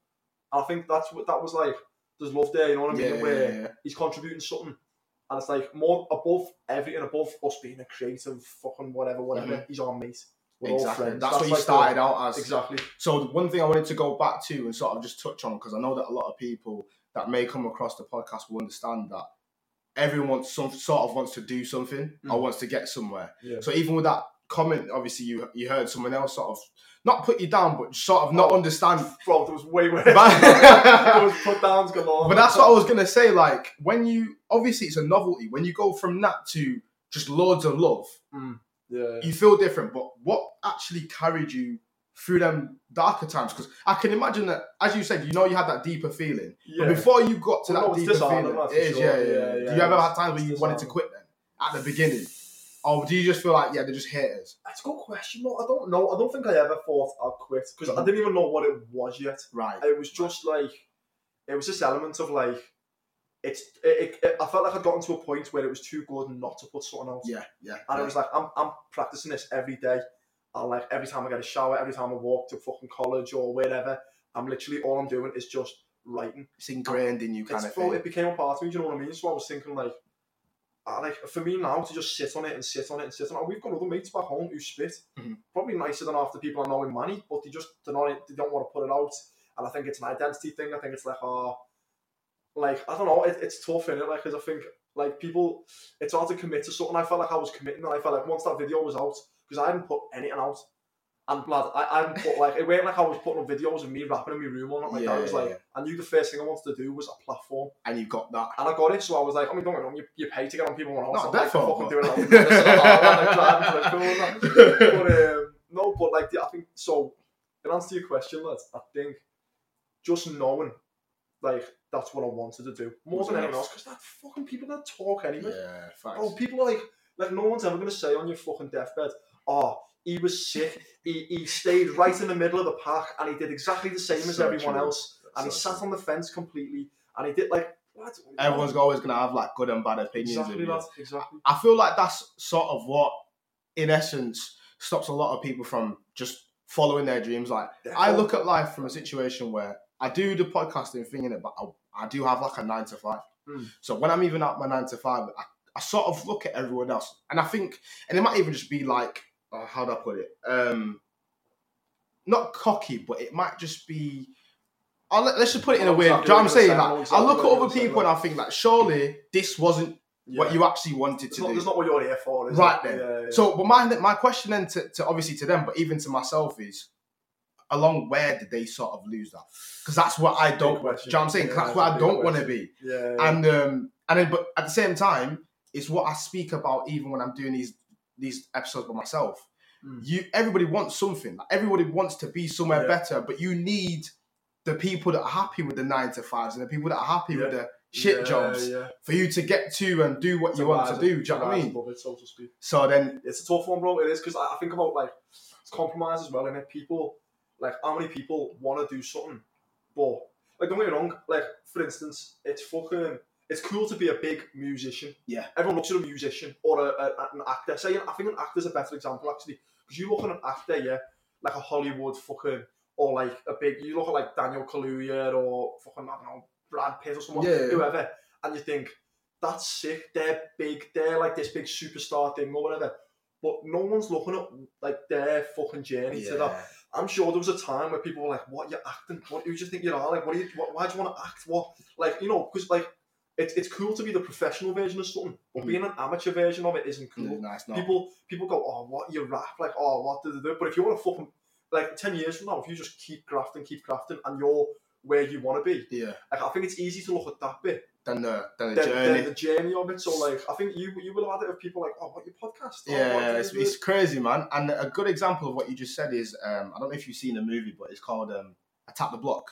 And I think that's what that was like. There's love there, you know what I mean? yeah, Where yeah, yeah. he's contributing something. And it's like more above everything above us being a creative fucking whatever, whatever. Mhm. He's our mate. We're Exactly. friends. That's, what you like started the- out as. Exactly. So one thing I wanted to go back to and sort of just touch on because I know that a lot of people that may come across the podcast will understand that everyone wants some sort of wants to do something or Mm. wants to get somewhere. Yeah. So even with that comment, obviously you you heard someone else sort of not put you down, but sort of not Oh. understand. Bro, there was way worse. There was put downs galore. But that's what I was gonna say. Like when you obviously it's a novelty. When you go from that to just loads of love, Yeah. you feel different. But what actually carried you through them darker times? Because I can imagine that, as you said, you know you had that deeper feeling. yeah. But before you got to Well, that deeper feeling, it is, sure. yeah, yeah, Yeah, Do you ever have times where you wanted to quit then at the beginning, or do you just feel like yeah they're just haters? That's a good question. No, I don't know. I don't think I ever thought I'd quit because I Mhm. didn't even know what it was yet. Right. It was just like it was this element of like it's. It, it, I felt like I'd gotten to a point where it was too good not to put something else. Yeah, yeah. And yeah. it was like I'm I'm practicing this every day. I like every time I get a shower, every time I walk to fucking college or wherever, I'm literally all I'm doing is just writing. it's ingrained in you, kind of thing. it became a part of me. Do you know what I mean? So I was thinking like, I like for me now to just sit on it and sit on it and sit on it. We've got other mates back home who spit. Mhm. Probably nicer than half the people I know in Manny, but they just they're not they don't want to put it out. And I think it's an identity thing. I think it's like oh, like I don't know. It, it's tough in it, like because I think like people, it's hard to commit to something. I felt like I was committing, and I felt like once that video was out, because I hadn't put anything out. And blood, I, I hadn't put like it weren't like I was putting up videos of me rapping in my room or not like that. It was like yeah. I knew the first thing I wanted to do was a platform. and you got that. And I got it, so I was like, I mean, don't get me wrong, you, you pay to get on people one No, else. like, fucking but- doing it all. This is a hard one, like, driving for a cool one. But, um, no, but like, the- I think, so, in answer to your question, lads, I think just knowing, like, that's what I wanted to do. More than anything else, because that fucking people that talk anyway. Yeah, facts. Oh, people are like, like, no one's ever going to say on your fucking deathbed, oh, he was sick, he, he stayed right in the middle of the pack, and he did exactly the same as everyone true. else, and he So sat on the fence completely, and he did, like, what? Everyone's always gonna have like good and bad opinions. Exactly, lad, exactly. I feel like that's sort of what, in essence, stops a lot of people from just following their dreams. Like I look at life from a situation where I do the podcasting thing in it, but I, I do have like a nine to five. Mm. So when I'm even at my nine to five, I, I sort of look at everyone else, and I think, and it might even just be like, uh, how do I put it? Um, not cocky, but it might just be. I'll, let- let's just put it in a way. Do you know what I'm saying? Like, I look at other people and I think like, surely this wasn't what you actually wanted It's to not, do. it's not what you're here for, Right it? then. Yeah, yeah. So, but my my question then to, to obviously to them, but even to myself is, along where did they sort of lose that? Because that's what I don't. Do you know what I'm saying? Yeah, that's what I don't want to be. yeah, yeah. And um and then, but at the same time, it's what I speak about even when I'm doing these these episodes by myself. Mm. You everybody wants something. Like everybody wants to be somewhere better, but you need the people that are happy with the nine to fives and the people that are happy with the shit yeah, jobs Yeah. for you to get to and do what you want to do. Do you know what I mean? it, so. So then, It's a tough one, bro. It is because I, I think about like it's compromise as well, and if people like how many people want to do something, but like don't get me wrong. Like for instance, it's fucking it's cool to be a big musician. Yeah. Everyone looks at a musician or a, a, an actor. Say I think an actor's a better example actually because you look at an actor, yeah, like a Hollywood fucking or like a big. You look at like Daniel Kaluuya or fucking I don't know Brad Pitt or someone, Yeah. whoever, and you think that's sick. They're big. They're like this big superstar thing or whatever. But no one's looking at like their fucking journey to that. I'm sure there was a time where people were like, "What you're acting? What do you just think you are? Like, what do you? What, why do you want to act? What? Like, you know, because like, it's it's cool to be the professional version of something, but Mhm. being an amateur version of it isn't cool. No, it's not. People people go, "Oh, what you rap? Like, oh, what do they do?" But if you want to fucking like ten years from now, if you just keep grafting, keep grafting, and you're where you want to be, yeah. like, I think it's easy to look at that bit Then the then the the, journey. the, the journey of it. So like, I think you you will have had it of people like, oh, what your podcast? Oh, Yeah, it's, it's crazy, man. And a good example of what you just said is um, I don't know if you've seen the movie, but it's called um, Attack the Block.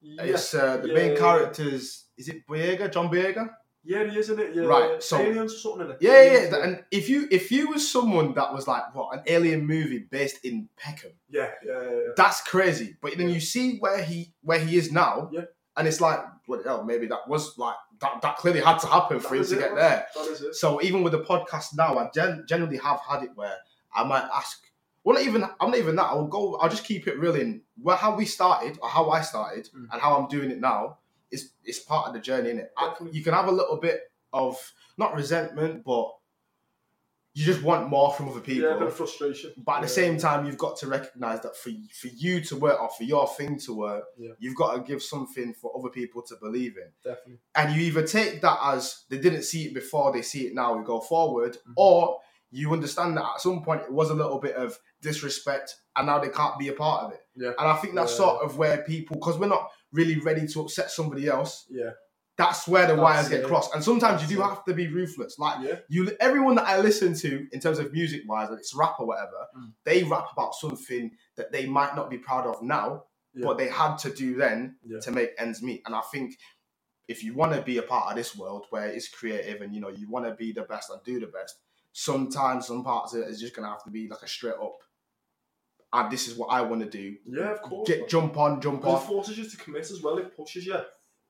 yeah, It's uh, the Yeah, main characters. Is it Boyega? John Boyega? yeah, he isn't it. Yeah, Right, so- aliens or something. Yeah, yeah. yeah. And if you if you was someone that was like what an alien movie based in Peckham, yeah, yeah, yeah, yeah. that's crazy. But then you see where he where he is now, Yeah. And it's like, bloody hell, maybe that was like that, that clearly had to happen for That him to it, get there. That is it. So even with the podcast now, I gen- generally have had it where I might ask. Well, not even I'm not even that. I'll go. I'll just keep it real in well how we started or how I started Mm. and how I'm doing it now is is part of the journey. In it, you can have a little bit of not resentment, but you just want more from other people. Yeah, a bit of frustration. But at the same time, you've got to recognize that for for you to work or for your thing to work, Yeah. you've got to give something for other people to believe in. definitely. And you either take that as they didn't see it before, they see it now, we go forward, Mhm. or you understand that at some point it was a little bit of disrespect and now they can't be a part of it. Yeah. And I think that's Yeah. sort of where people, because we're not really ready to upset somebody else, Yeah, that's where the That's wires get crossed. And sometimes you do it. have to be ruthless. Like yeah, you everyone that I listen to in terms of music wise, like it's rap or whatever, Mm. they rap about something that they might not be proud of now, Yeah. but they had to do then Yeah. to make ends meet. And I think if you want to be a part of this world where it's creative and you know you want to be the best and do the best, sometimes some parts of it is just gonna have to be like a straight up. And this is what I want to do. yeah. Of course. Get jump on, jump Because it on. forces you to commit as well. It pushes you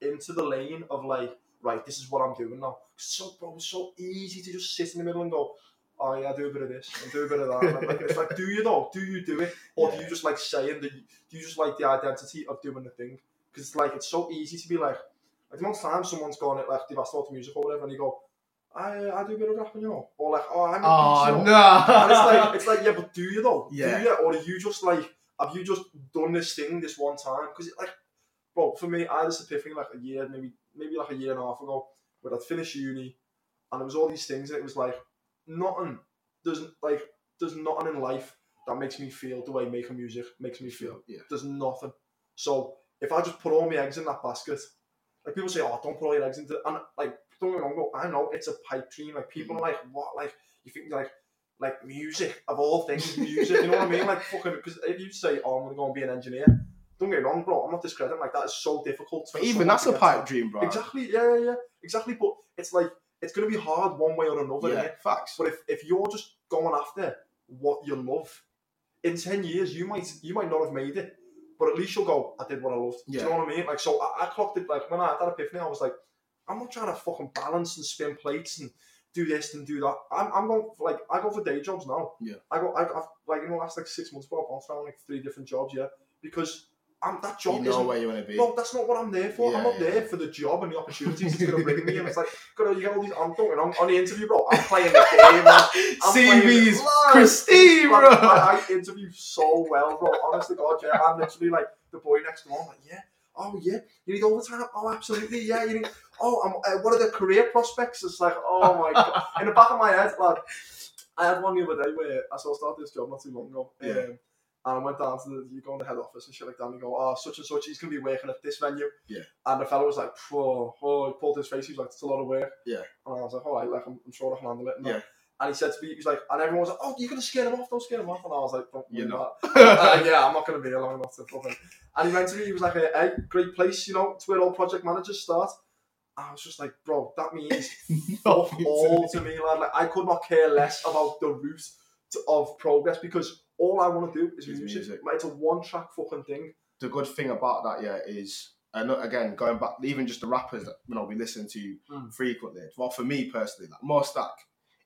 into the lane of like, right, this is what I'm doing now. So, bro, it's so easy to just sit in the middle and go, oh yeah, I do a bit of this, I do a bit of that. And like, it's like, do you though? Do you do it, or do you just like saying that? You, do you just like the identity of doing the thing? Because it's like it's so easy to be like, like the amount of times someone's gone at like they've asked about the music or whatever, and you go, I I do a bit of rapping, you know, or like, oh, I'm a Oh know. no! And it's like, it's like, yeah, but do you though? Yeah. Do you? Or are you just like, have you just done this thing this one time? Because it's like, bro, for me, I had this epiphany like a year, maybe maybe like a year and a half ago, where I'd finished uni, and there was all these things, and it was like, nothing. There's like, there's nothing in life that makes me feel the way making music makes me feel. yeah. There's nothing. So if I just put all my eggs in that basket, like people say, oh, don't put all your eggs into, and like don't get me wrong, I know it's a pipe dream. Like people are like, what? Like you think like, like music of all things, music. You know what I mean? Like fucking, because if you say, oh, I'm gonna go and be an engineer, don't get me wrong, bro. I'm not discrediting. Like that is so difficult. But even that's a pipe to. dream, bro. Exactly. Yeah, yeah, yeah. Exactly. But it's like it's gonna be hard one way or another. Yeah, facts. But if, if you're just going after what you love, in ten years you might you might not have made it, but at least you'll go, I did what I loved. Do you know what I mean? Like so I, I clocked it like when I had that epiphany, I was like, I'm not trying to fucking balance and spin plates and do this and do that. I'm, I'm going for like I go for day jobs now. Yeah. I go I, I've like in the last like six months, bro, I've bounced around like three different jobs, yeah. Because I'm that job You know where you want to be. no, that's not what I'm there for. Yeah, I'm not yeah. there for the job and the opportunities it's going to bring me. And it's like, God, you get all these. I'm talking on, on the interview, bro. I'm playing the game. Man. I'm CV's. Christine, Like, bro. I, I interview so well, bro. Honestly, God, yeah. I'm literally like the boy next door. I'm like, yeah. Oh yeah, you need overtime. Oh, absolutely, yeah. You need. Oh, um, uh, what are the career prospects? It's like, oh my god. In the back of my head, lad, I had one the other day where I saw started this job not too long ago. Yeah. Um, and I went down to the, you go in the head office and shit like that, and you go, oh, such and such, he's going to be working at this venue. Yeah. And the fellow was like, oh, oh, he pulled his face, he was like, it's a lot of work. Yeah. And I was like, all right, like, I'm, I'm sure I can handle it. And, Yeah. that. and he said to me, he was like, and everyone was like, oh, you're going to scare him off, don't scare him off. And I was like, don't You're worry not. uh, yeah, I'm not going to be long enough to fucking. And he went to me, he was like, hey, great place, you know, it's where all project managers start. I was just like, bro, that means all to me, lad. Like, I could not care less about the route to, of progress because all I want to do is music. music. Like, it's a one track fucking thing. the good thing about that, yeah, is and again going back, even just the rappers that you know we listen to Mm. frequently. Well, for me personally, like MoStack,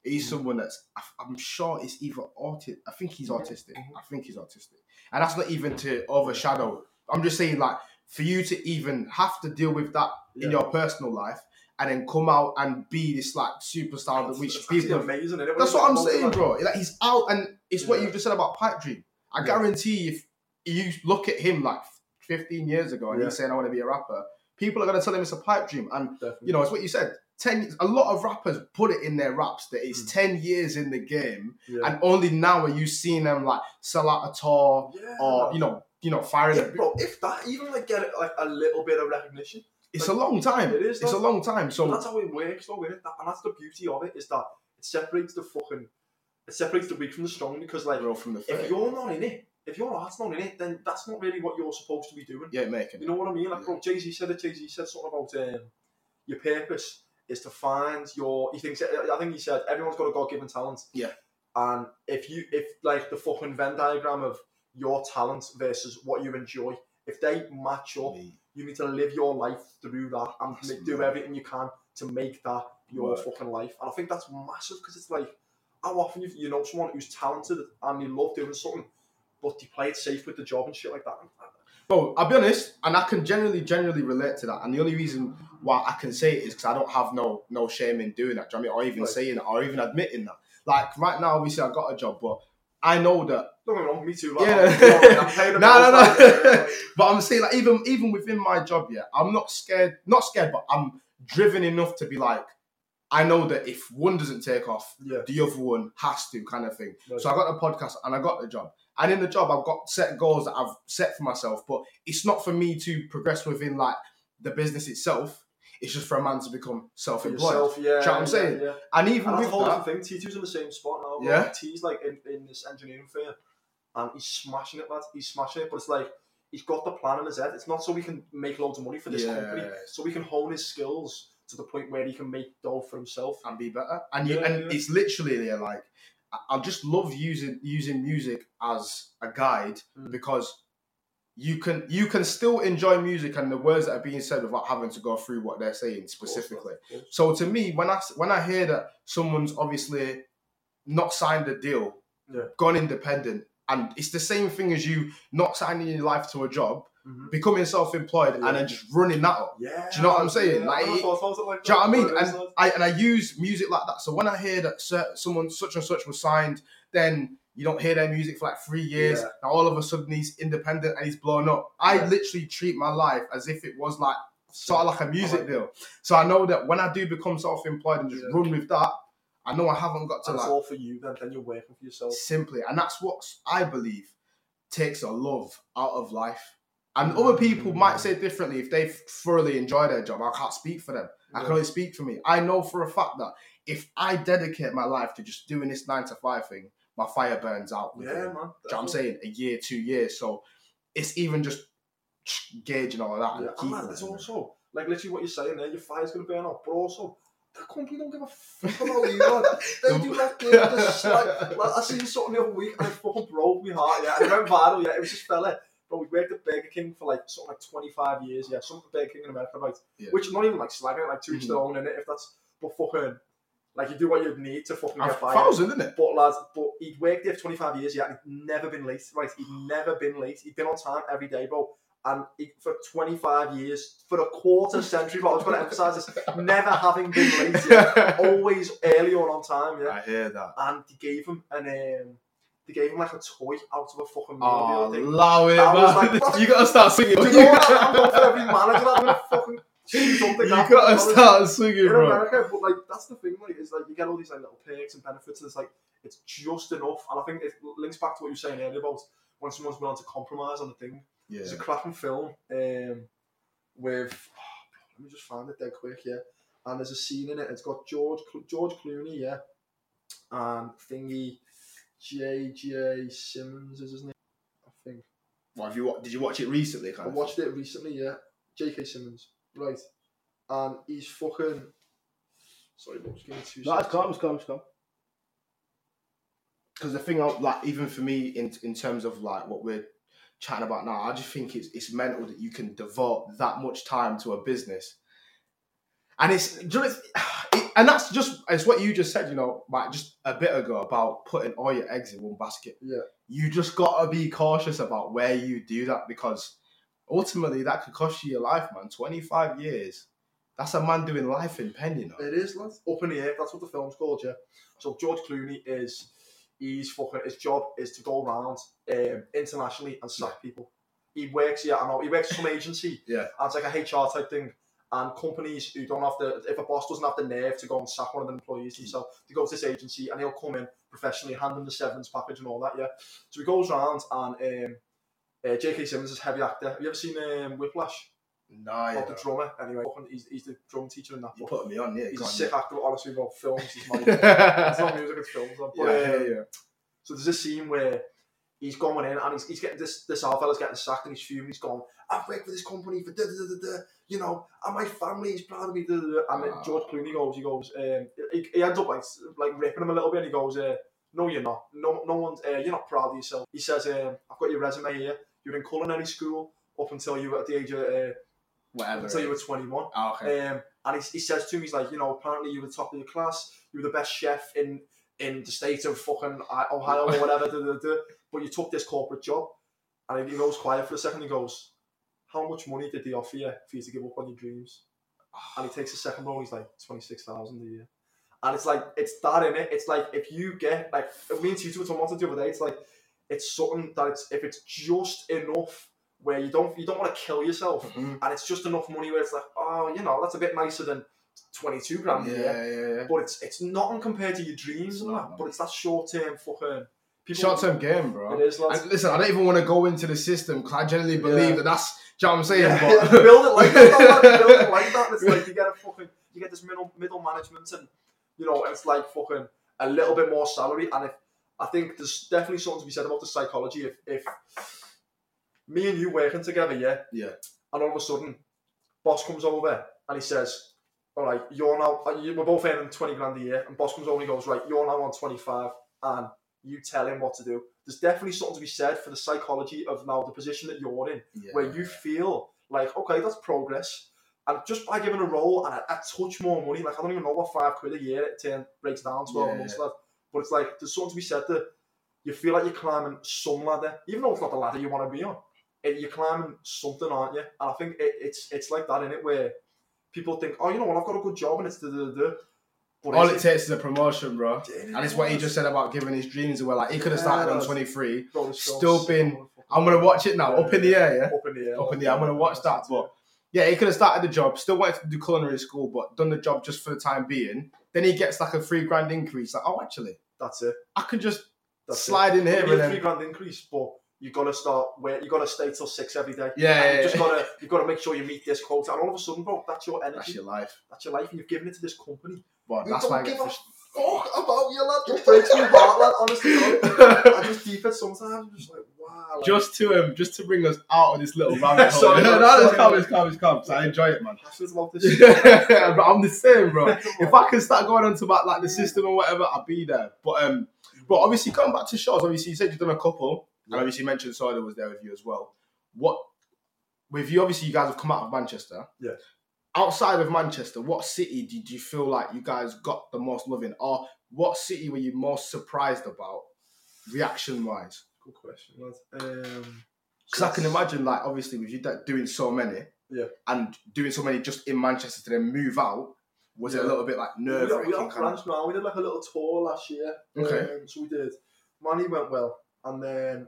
he's Mm. someone that's I'm sure is either autistic. I think he's autistic. Mhm. I think he's autistic, and that's not even to overshadow. I'm just saying, like, for you to even have to deal with that in your personal life, and then come out and be this like superstar that It's, which people amazing, that's what I'm saying, bro. Like he's out, and it's what you've just said about pipe dream. I Yeah. guarantee if you look at him like 15 years ago and Yeah. he's saying I want to be a rapper, people are gonna tell him it's a pipe dream. And Definitely. you know, it's what you said. Ten. A lot of rappers put it in their raps that it's Mm. ten years in the game, yeah. and only now are you seeing them like sell out a tour yeah, or you know, you know, firing. if, a, bro, if that even like get like a little bit of recognition, it's a long time. It is, It's a long time. so that's how it works, though, innit? That, and that's the beauty of it is that it separates the fucking, it separates the weak from the strong because like from the if you're not in it, if your art's not in it, then that's not really what you're supposed to be doing. Yeah, making You know what I mean? Like, bro, Jay Z said it. Jay Z said something about um, your purpose is to find your. He thinks. I think he said everyone's got a God given talent. Yeah. And if you, if like the fucking Venn diagram of your talent versus what you enjoy, if they match up, you need to live your life through that and That's do mad. everything you can to make that your Work. fucking life. And I think that's massive because it's like how often you, you know someone who's talented and they love doing something, but they play it safe with the job and shit like that. Bro, I'll be honest, and I can generally, generally relate to that. And the only reason why I can say it is because I don't have no no shame in doing that. Do you know what I mean? Or even Right. saying it, or even admitting that. Like right now, obviously, I got a job, but I know that. Don't get me wrong, me too. Like, Yeah. I'm, I'm No, no, no. like, But I'm saying, like, even even within my job, yeah, I'm not scared. Not scared, but I'm driven enough to be like, I know that if one doesn't take off, yeah, the other one has to, kind of thing. Right. So I got the podcast and I got the job. And in the job, I've got set goals that I've set for myself, but it's not for me to progress within like the business itself. It's just for a man to become self-employed. yourself, yeah. Do you know what I'm yeah, saying? Yeah. And even And with a whole that, thing. T2's in the same spot now. Yeah. Like, T's like in, in this engineering firm, and he's smashing it, lad. He's smashing it, but it's like he's got the plan in his head. It's not so we can make loads of money for this Yeah. company, so we can hone his skills to the point where he can make dough for himself. and be better. And you, Yeah, and yeah. it's literally there like I, I just love using using music as a guide Mm. because you can you can still enjoy music and the words that are being said without having to go through what they're saying specifically. Of. So to me, when I s- when I hear that someone's obviously not signed a deal, Yeah. gone independent, and it's the same thing as you not signing your life to a job, Mhm. becoming self-employed, Yeah. and then just running that up. Yeah. Do you know what I'm saying? Yeah, Like, it- thought about it like Do you know what I mean? but it is, And. I and I use music like that. So when I hear that someone such and such was signed, then you don't hear their music for like three years. Yeah. Now all of a sudden he's independent and he's blown up. I literally treat my life as if it was like sort of like a music like deal. So I know that when I do become self-employed and just run with that, I know I haven't got to And it's like all for you. Then, then you're working for yourself. simply, and that's what I believe takes a love out of life. And other people might say differently if they thoroughly enjoy their job. I can't speak for them. I can only speak for me. I know for a fact that if I dedicate my life to just doing this nine to five thing, my fire burns out. Yeah, do man. you know what I'm saying? A year, two years. So it's even just gauging all of that. Yeah, And man, there's also like literally what you're saying there. Your fire's gonna burn out, but also that company don't give a fuck about you. Lad. They do a shit. Like, like, I seen something the other week and it fucking broke my heart. Yeah, and it went viral. Yeah, it was this fella. But we worked at Burger King for like something like 25 years. Yeah, something at Burger King in America, right? Yeah. Which not even like slagging it, like 2 Mhm. stone in it. If that's but fucking like you do what you need to fucking get by. thousand, isn't it? But lads, but he'd worked there for 25 years, yeah, he'd never been late, right? He'd never been late. He'd been on time every day, bro. And he, for 25 years, for a quarter century, but I was going to emphasise this, never having been late, yeah, always early or on time, yeah. I hear that. And he gave him an, um, they gave him like a toy out of a fucking movie. Oh, allow it, man. like, what? you gotta start singing. Do You know what? I'm going for every manager, I'm to fucking something You gotta start singing, in bro. America, but like that's the thing, like is like you get all these like little perks and benefits, and it's like it's just enough. And I think it links back to what you were saying earlier about when someone's willing to compromise on the thing. Yeah. There's a cracking film um, with let me just find it dead quick, yeah. And there's a scene in it. It's got George George Clooney, yeah, and thingy J.J. Simmons is his name, I think. Well, have you wa- did you watch it recently? I of watched it recently, yeah. J.K. Simmons, right, and he's fucking. Sorry, but just give me two No, it's calm, it's calm, it's calm. Because the thing, of, like, even for me, in in terms of like what we're chatting about now, I just think it's it's mental that you can devote that much time to a business, and it's do you know, it's- it, and that's just it's what you just said, you know, like just a bit ago about putting all your eggs in one basket. Yeah. you just gotta be cautious about where you do that because ultimately that could cost you your life, man. Twenty five years. That's a man doing life in pen, you know. It is, lads. Up in the air. That's what the film's called, yeah. So George Clooney is he's fucking his job is to go around um, internationally and sack people. He works yeah, I know he works for some agency. Yeah. And it's like a HR type thing. And companies who don't have the if a boss doesn't have the nerve to go and sack one of the employees himself, they go to this agency and he'll come in professionally, hand them the severance package and all that, yeah. So he goes around and um uh, J.K. Simmons is a heavy actor. Have you ever seen um, Whiplash? Nah, About yeah. the drummer. Anyway, he's, he's the drum teacher in that You book. put me on, yeah. He's a sick actor, honestly, about films. He's my, it's not music, it's films. But, yeah, yeah, yeah. so there's a scene where he's going in and he's, he's getting this this old fella's getting sacked and he's fuming. He's going, I've worked for this company for da da da da da, you know, and my family is proud of me. Da, da, da. And then Ah. George Clooney goes, he goes, um, he, he ends up like like ripping him a little bit. and He goes, uh, No, you're not. No, no one's. Uh, you're not proud of yourself. He says, um, I've got your resume here. You're in culinary school up until you were at the age of uh, Whatever. until you were 21. Ah, okay. Um, and he, he says to me, he's like, you know, apparently you were the top of your class, you were the best chef in in the state of fucking Ohio or whatever, da, da, da, but you took this corporate job. And he goes quiet for a second. He goes, "How much money did they offer you for you to give up on your dreams?" And he takes a second roll. He's like, 26,000 a year." And it's like it's that in it. It's like if you get like me and Tito were talking about it the other day. It's like it's something that it's if it's just enough where you don't you don't want to kill yourself Mhm. and it's just enough money where it's like, oh, you know, that's a bit nicer than twenty two grand a Yeah, year. yeah, yeah. But it's it's nothing compared to your dreams It's and not, that. But it's that short term fucking. Short term game, bro. It is, lads. And listen, I don't even want to go into the system because I generally believe Yeah. that that's, do you know what I'm saying? Yeah, but, build it like that. build it like that. It's like you get a fucking you get this middle middle management and you know and it's like fucking a little bit more salary and if I think there's definitely something to be said about the psychology if if me and you working together, yeah, Yeah. and all of a sudden, boss comes over and he says, "All right, you're now uh, we're both earning twenty grand a year," and boss comes over and he goes, "Right, you're now on twenty five, and you tell him what to do." There's definitely something to be said for the psychology of now the position that you're in yeah. where you feel like, okay, that's progress. And just by giving a role and a, a touch more money, like I don't even know what five quid a year it turn, breaks down to Yeah, months left. But it's like there's something to be said that you feel like you're climbing some ladder, even though it's not the ladder you want to be on. It, you're climbing something, aren't you? And I think it, it's it's like that in it where people think, oh, you know what, I've got a good job and it's the the the. But All it takes is a promotion, bro. it- And it's what he just said about giving his dreams away. Like, he could have started on 23. Bro, still been- I'm going to watch it now, up in the air, yeah? Up in the air. Up in the air. I'm going to watch that. But yeah, he could have started the job, still wanted to do culinary school, but done the job just for the time being. Then he gets like a three grand increase. Like, oh, actually, That's it. I could just That's it. slide in here It'll be and a three grand increase, but you got to start where you got to stay till six every day. Yeah, And yeah, you just yeah. gotta you got to make sure you meet this quota, and all of a sudden, bro, that's your energy, That's your life. that's your your, life. and you've given it to this company. But You that's don't why I give a fuck about you, lad. It breaks my heart, lad. Honestly. I just deep it sometimes. I'm just like, wow. Like, just to um, just to bring us out of this little rabbit hole. Sorry, no, no, it's calm, it's calm, it's calm. I enjoy it, man. passionate about this. shit. but I'm the same, bro. If I can start going on to about like the system and whatever, I'll be there. But um, but obviously coming back to shows, obviously you said you've done a couple, and obviously you mentioned Soda was there with you as well. What with you? Obviously, you guys have come out of Manchester. Yeah. Outside of Manchester, what city did you feel like you guys got the most loving, or what city were you most surprised about, reaction wise? Good question. Um, Because I can imagine, like, obviously, with you doing so many, Yeah. and doing so many just in Manchester to then move out, was it a little bit like nerve we branched now. We did like a little tour last year. Okay. Um, so we did. Manny went well, and then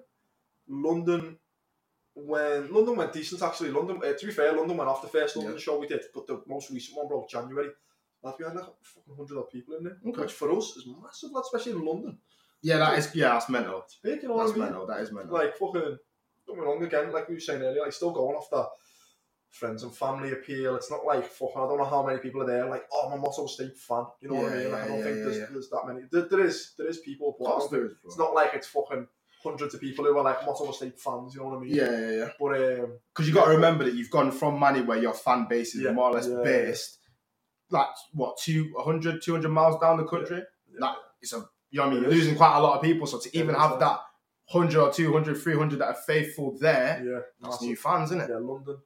London. When London went decent, actually, London. Uh, to be fair, London went off the first London Yeah. show we did, but the most recent one, bro, January. Lad, we had like a fucking hundred odd people in there, Okay. which for us is massive, especially in London. Yeah, that is. Yeah, that's mental. It's big, you know That's what I mean? mental. That is mental. Like fucking, don't get wrong again, like we were saying earlier, like still going off that friends and family appeal. It's not like fucking. I don't know how many people are there. Like, oh, I'm a Motto Estate fan. You know what I mean? Like, I don't yeah, think yeah, there's, yeah. there's that many. There, there is, there is people, but I Of course don't think, there is, it's not like it's fucking hundreds of people who are like Motto Estate fans. You know what I mean? Yeah, yeah, yeah. But um, Because you got to remember that you've gone from Manny, where your fan base is Yeah, more or less yeah, based, like what, two, 100, 200 miles down the country. Like, it's a, you know what I mean? You're losing quite a lot of people. So to even have that 100 or 200, 300 that are faithful there, yeah, that's massive. new fans, isn't it? Yeah, London,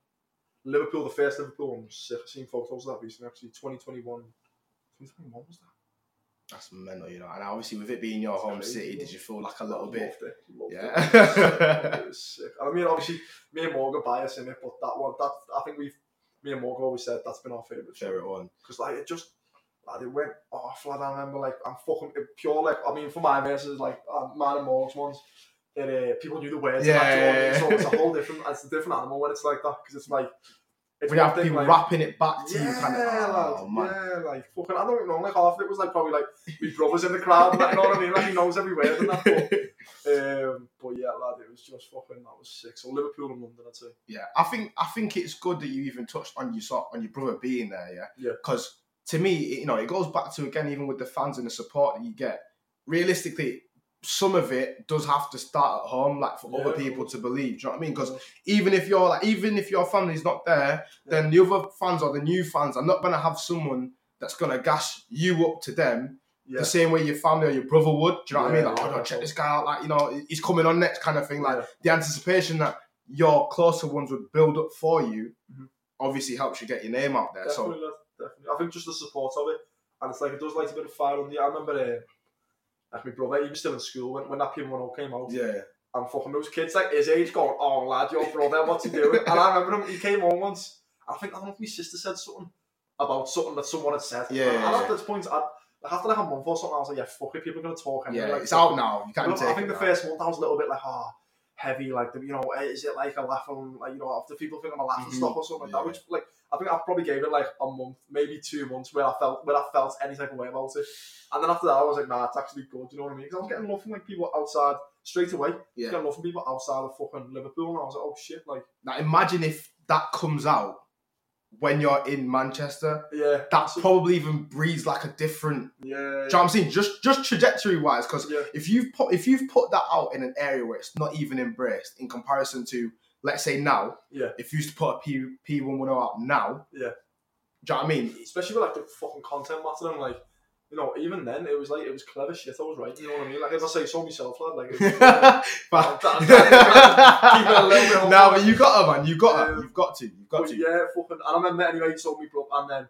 Liverpool, the first Liverpool was sick. I've seen photos of that recently. Actually, 2021. 2021 was that? That's mental, you know. And obviously, with it being your home crazy, city, did you feel like a little bit? it. It. Yeah. it sick. I mean, obviously, me and Morgan bias in it, but that one, that I think we've, me and Morgan always said that's been our favourite show Favorite one. because like it just, like it went off, Like I remember, like, I'm fucking it pure, like, I mean, for my verses, like, uh, Man and Morgs ones, it, uh, people knew the words. Yeah, and that, do you know what I mean? yeah, So it's a whole different, it's a different animal when it's like that, because it's like, it's We have thing, people like, rapping it back to yeah, you, kind of. Oh lad, man. yeah, like fucking. I don't even know. Like half of it was like probably like my brothers in the crowd. Like, you know what I mean? Like he knows every word and that. But, um, but yeah, lad, it was just fucking. That was sick. So Liverpool and London, I'd say. Yeah, I think I think it's good that you even touched on your sort on your brother being there. Yeah, Yeah. Because to me, you know, it goes back to again even with the fans and the support that you get. Realistically, some of it does have to start at home, like for Yeah, other people to believe. Do you know what I mean? Because Yeah. even if you're like, even if your family's not there, then the other fans or the new fans are not gonna have someone that's gonna gas you up to them yeah, the same way your family or your brother would. Do you know what I mean? Yeah, Like, yeah, oh, no, yeah. check this guy out. Like, you know, he's coming on next kind of thing. Like Yeah. the anticipation that your closer ones would build up for you Mhm. obviously helps you get your name out there. definitely, lad, definitely. I think just the support of it, and it's like it does light a bit of fire on the I remember, uh, like my brother, he was still in school when, when that P1 came out. Yeah, and fucking those kids like his age going, oh lad, your brother, what's he doing? and I remember him, he came home once. I think I don't know if my sister said something about something that someone had said. Yeah, And, yeah, and at this point, I, like after like a month or something, I was like, yeah, fuck it, people are gonna talk. Anyway. yeah, like, it's out now. You can't take I think it the now. first month I was a little bit like, ah, heavy, like the, you know, is it like a laughing, like you know, after people think I'm a laughing Mhm. stock or something like Yeah. that, which like I think I probably gave it like a month, maybe two months where I felt where I felt any type of way about it, and then after that I was like, nah, it's actually good. Do you know what I mean? Because I was getting love from like people outside straight away. Yeah. Getting love from people outside of fucking Liverpool, and I was like, oh shit, like Now imagine if that comes out when you're in Manchester. yeah, That probably even breeds like a different. yeah, Do you know what I'm saying? Just just trajectory wise, because yeah, if you've put if you've put that out in an area where it's not even embraced in comparison to let's say now, Yeah. if you used to put a P P one one out now, Yeah. do you know what I mean? especially with like the fucking content matter and like. You know, even then, it was like it was clever shit. I was right. You know what I mean? Like if I say so myself, lad. Like, it was, but, I'm- I'm- keep it a little bit humble. no, but you got to man, you got to, Um, you've got to, you've got to. yeah, fucking. And I remember anyway, he told me, bro, and then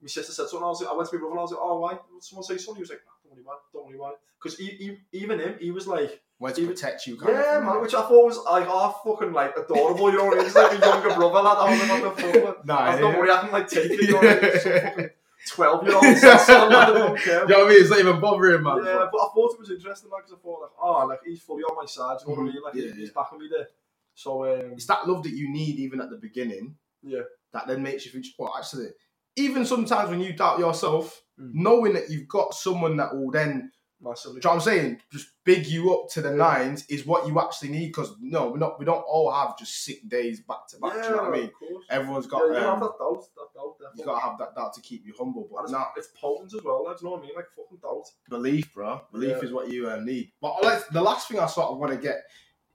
my sister said something. I was like, I went to my brother and I was like, oh, why? Someone say something? He was like, nah, don't worry about it, don't worry about it. Because he, he, even him, he was like, Where to even- protect you, yeah, man, which I thought was like half fucking like adorable, you know what I mean? He's like a younger brother, lad. I was like, what the fuck? man? Nah, I don't worry, I can like take it, you know what I mean? Some fucking 12 year old son, I don't care. You know what I mean? It's not even bothering, man. Yeah, but I thought it was interesting, man. like, 'cause I thought, like, oh, like, he's fully on my side, you know what I mean? Like. Yeah, he's yeah. backing me there. So, um, It's that love that you need even at the beginning. Yeah. That then makes you think, well, actually, even sometimes when you doubt yourself, Mm. knowing that you've got someone that will then, massively. do you know what I'm saying, just big you up to the Yeah. nines is what you actually need. Because no, we're not, we don't all have just sick days back to back. do you know what I mean? Everyone's Yeah, got, you don't have um, that doubt, that doubt, definitely. you got to have that doubt to keep you humble. But it's, nah, it's potent as well, like, do you know what I mean? Like, fucking doubt. belief, bro. Belief Yeah. is what you uh, need. But like, the last thing I sort of want to get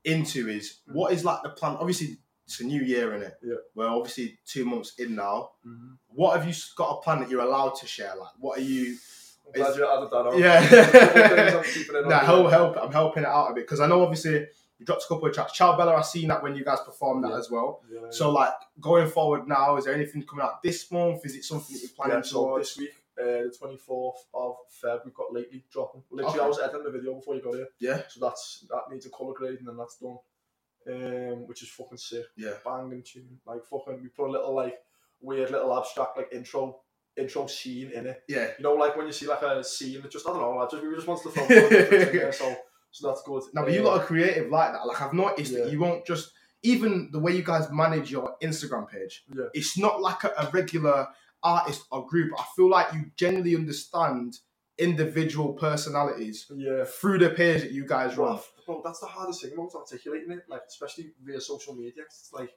into is Mm. what is like the plan? Obviously, it's a new year in it. Yeah. We're obviously two months in now. Mm-hmm. What have you got a plan that you're allowed to share? Like, what are you? I'm glad Is- you added that on. Yeah. I'm keeping in on Nah, help, help. I'm helping it out a bit because I know obviously you dropped a couple of tracks. Ciao Bella, I've seen that when you guys performed that Yeah. as well. Yeah, So like going forward now, is there anything coming out this month? Is it something that you're planning yeah, so towards? this week, uh, the 24th of Feb, we've got Lately dropping. Literally, Okay. I was editing the video before you got here. Yeah. So that's that needs a colour grade and then that's done. Um, which is fucking sick. Yeah. Banging tune. Like, fucking, we put a little, like, weird little abstract, like, intro intro scene in it. Yeah. You know, like when you see like a scene that just I don't know, like just we just wants to film something different in there, so so that's good. Now, but you Um, got a creative like that. Like I've noticed Yeah. that you won't just even the way you guys manage your Instagram page. Yeah. It's not like a, a regular artist or group. I feel like you genuinely understand individual personalities yeah. through the page that you guys run. Well, well, that's the hardest thing about articulating it, like especially via social media. 'cause It's like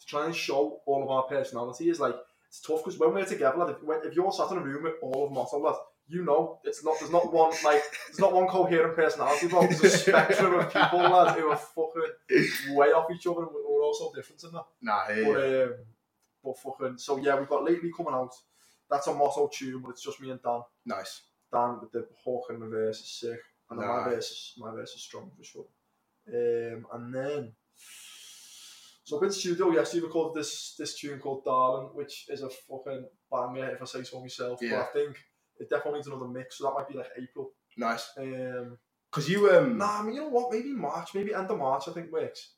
to try and show all of our personality is like it's tough because when we're together, lad, if, when, if you're sat in a room with all of Motto, lad, you know it's not there's not one like there's not one coherent personality, but There's a spectrum of people, lad, who are fucking way off each other, and we're all so different in that. Nah, yeah. But um, but fucking so yeah, we've got lately coming out. That's a Motto tune, but it's just me and Dan. nice. Dan with the hook and the verse is sick, and then my verse is my verse is strong for sure. Um, and then so I've been to studio yesterday. Recorded this this tune called Darling, which is a fucking banger if I say so myself. Yeah. But I think it definitely needs another mix, so that might be like April. Nice. Um, Because you um nah, I mean you know what? Maybe March, maybe end of March. I think works.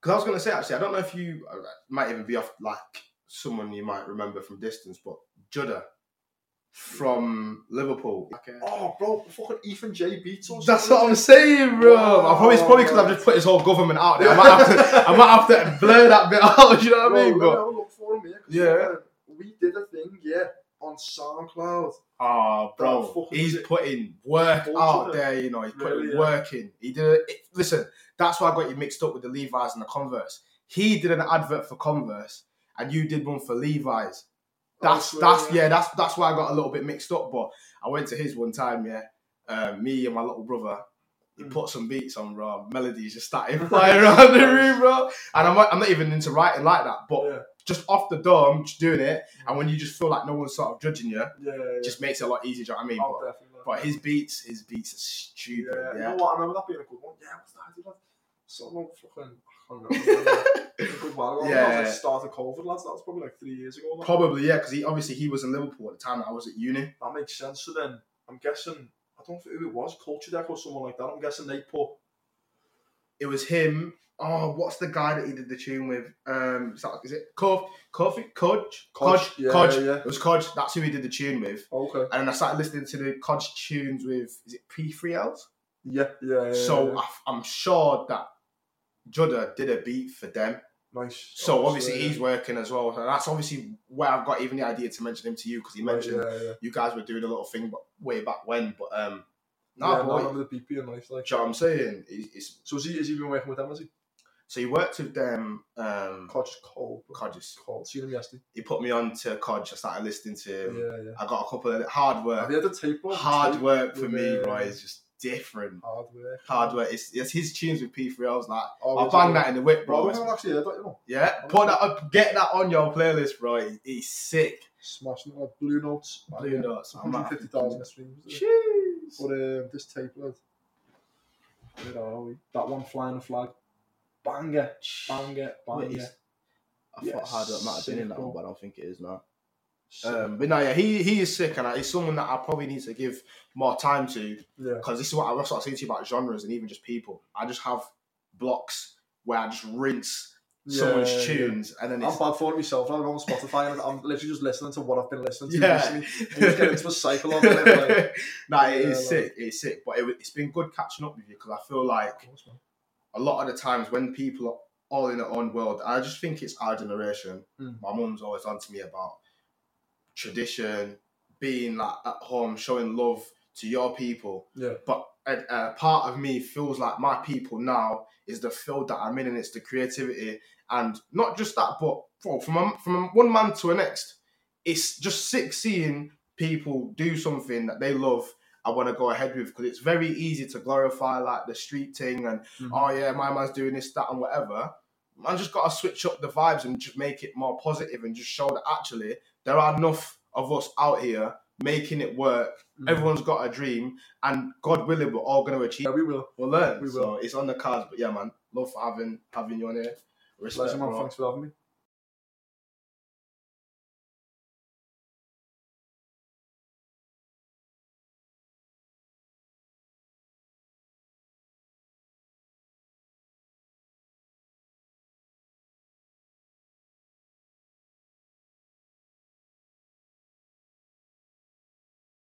Because I was going to say, actually, I don't know if you uh, might even be off like someone you might remember from distance, but Judder. From Liverpool. Oh, bro, fucking Ethan J beats us. That's what I'm saying, bro. I probably it's probably because I've just put his whole government out there. I might have to, I might have to blur that bit out. You know what I mean? Bro, But have a look for him here. 'cause, Yeah. uh, We did a thing, yeah, on SoundCloud. oh, bro, he's putting work Bullshit. out there. You know, he's putting Really, yeah. work in. He did. A, it, listen, that's why I got you mixed up with the Levi's and the Converse. He did an advert for Converse, and you did one for Levi's. That's that's yeah. yeah, that's that's why I got a little bit mixed up. But I went to his one time, yeah. Um, me and my little brother, he Mm. put some beats on, bro. Melodies just started flying around the room, bro. And I'm not, I'm not even into writing like that, but Yeah, just off the dome, just doing it. And when you just feel like no one's sort of judging you, yeah, yeah. just makes it a lot easier. Do you know what I mean? Oh, but, definitely. but his beats, his beats are stupid. yeah, Yeah. you know what? I remember that being a good one. Yeah, what's that? I did that. Someone fucking. Remember. a good while ago. Yeah. That was Yeah. like start of COVID, lads. That was probably like three years ago. Probably yeah, because he obviously he was in Liverpool at the time I was at uni. That makes sense. So then, I'm guessing. I don't know who it was, Culture Deck or someone like that. I'm guessing they put. It was him. Oh, what's the guy that he did the tune with? Um, is, that, is it? Kofi? Kodge? Kodge, Kodge? yeah, Kodge. yeah. It was Kodge. That's who he did the tune with. Okay. And then I started listening to the Kodge tunes with, is it P3Ls? Yeah, yeah, yeah. so yeah. I, I'm sure that Judder did a beat for them. nice. So Oh, obviously yeah. he's working as well. And that's obviously where I've got even the idea to mention him to you because he mentioned yeah, yeah. you guys were doing a little thing but way back when. But um, no, yeah, boy, no, I do remember the beat being nice. Like, you know what I'm saying? It's, so is he, is he been working with them? Has he? so he worked with them. Um, Codge bro. Codges. Cold. Seen him yesterday. He put me on to Codge. I started listening to him. yeah. I got a couple of hard Have work. you had the tape? Hard tape work for me, bro. It's just different. Hardware. work. Hard work. It's, it's his tunes with P3. I was like, Oh, I'll bang that in the whip, Bro, I bro. don't actually you know. Yeah, put that up, get that on your playlist, bro. He- He's sick. Smashing it like Blue Notes. Blue Notes. I might have 150,000 streams. Jeez. But um, this tape, lad. Where are we? That one flying the flag. Banger. Banger. Banger. Wait, I Yeah, thought Hard might have been in that one, but I don't think it is now. Um, but no, yeah, he he is sick, and he's someone that I probably need to give more time to yeah. because this is what I was saying to you about genres and even just people. I just have blocks where I just rinse someone's Yeah, yeah. tunes, and then I'm bad for myself. I'm on Spotify and I'm literally just listening to what I've been listening to Yeah. recently. Just get into a cycle of it. Like, nah, it is Yeah, sick. It's sick, but it, it's been good catching up with you because I feel like a lot of the times when people are all in their own world, I just think it's our generation. Mm. My mum's always on to me about tradition, being like at home, showing love to your people. Yeah. But a, a part of me feels like my people now is the field that I'm in, and it's the creativity, and not just that, but bro, from a, from one man to the next, it's just sick seeing people do something that they love. I want to go ahead with because it's very easy to glorify like the street thing and Mhm. oh yeah, my man's doing this, that, and whatever. I just got to switch up the vibes and just make it more positive and just show that actually there are enough of us out here making it work. Mhm. Everyone's got a dream, and God willing, we're all going to achieve. Yeah, we will. We'll learn. We So will. it's on the cards. But yeah, man, love for having having you on here. Respect, Pleasure, man. Thanks for having me.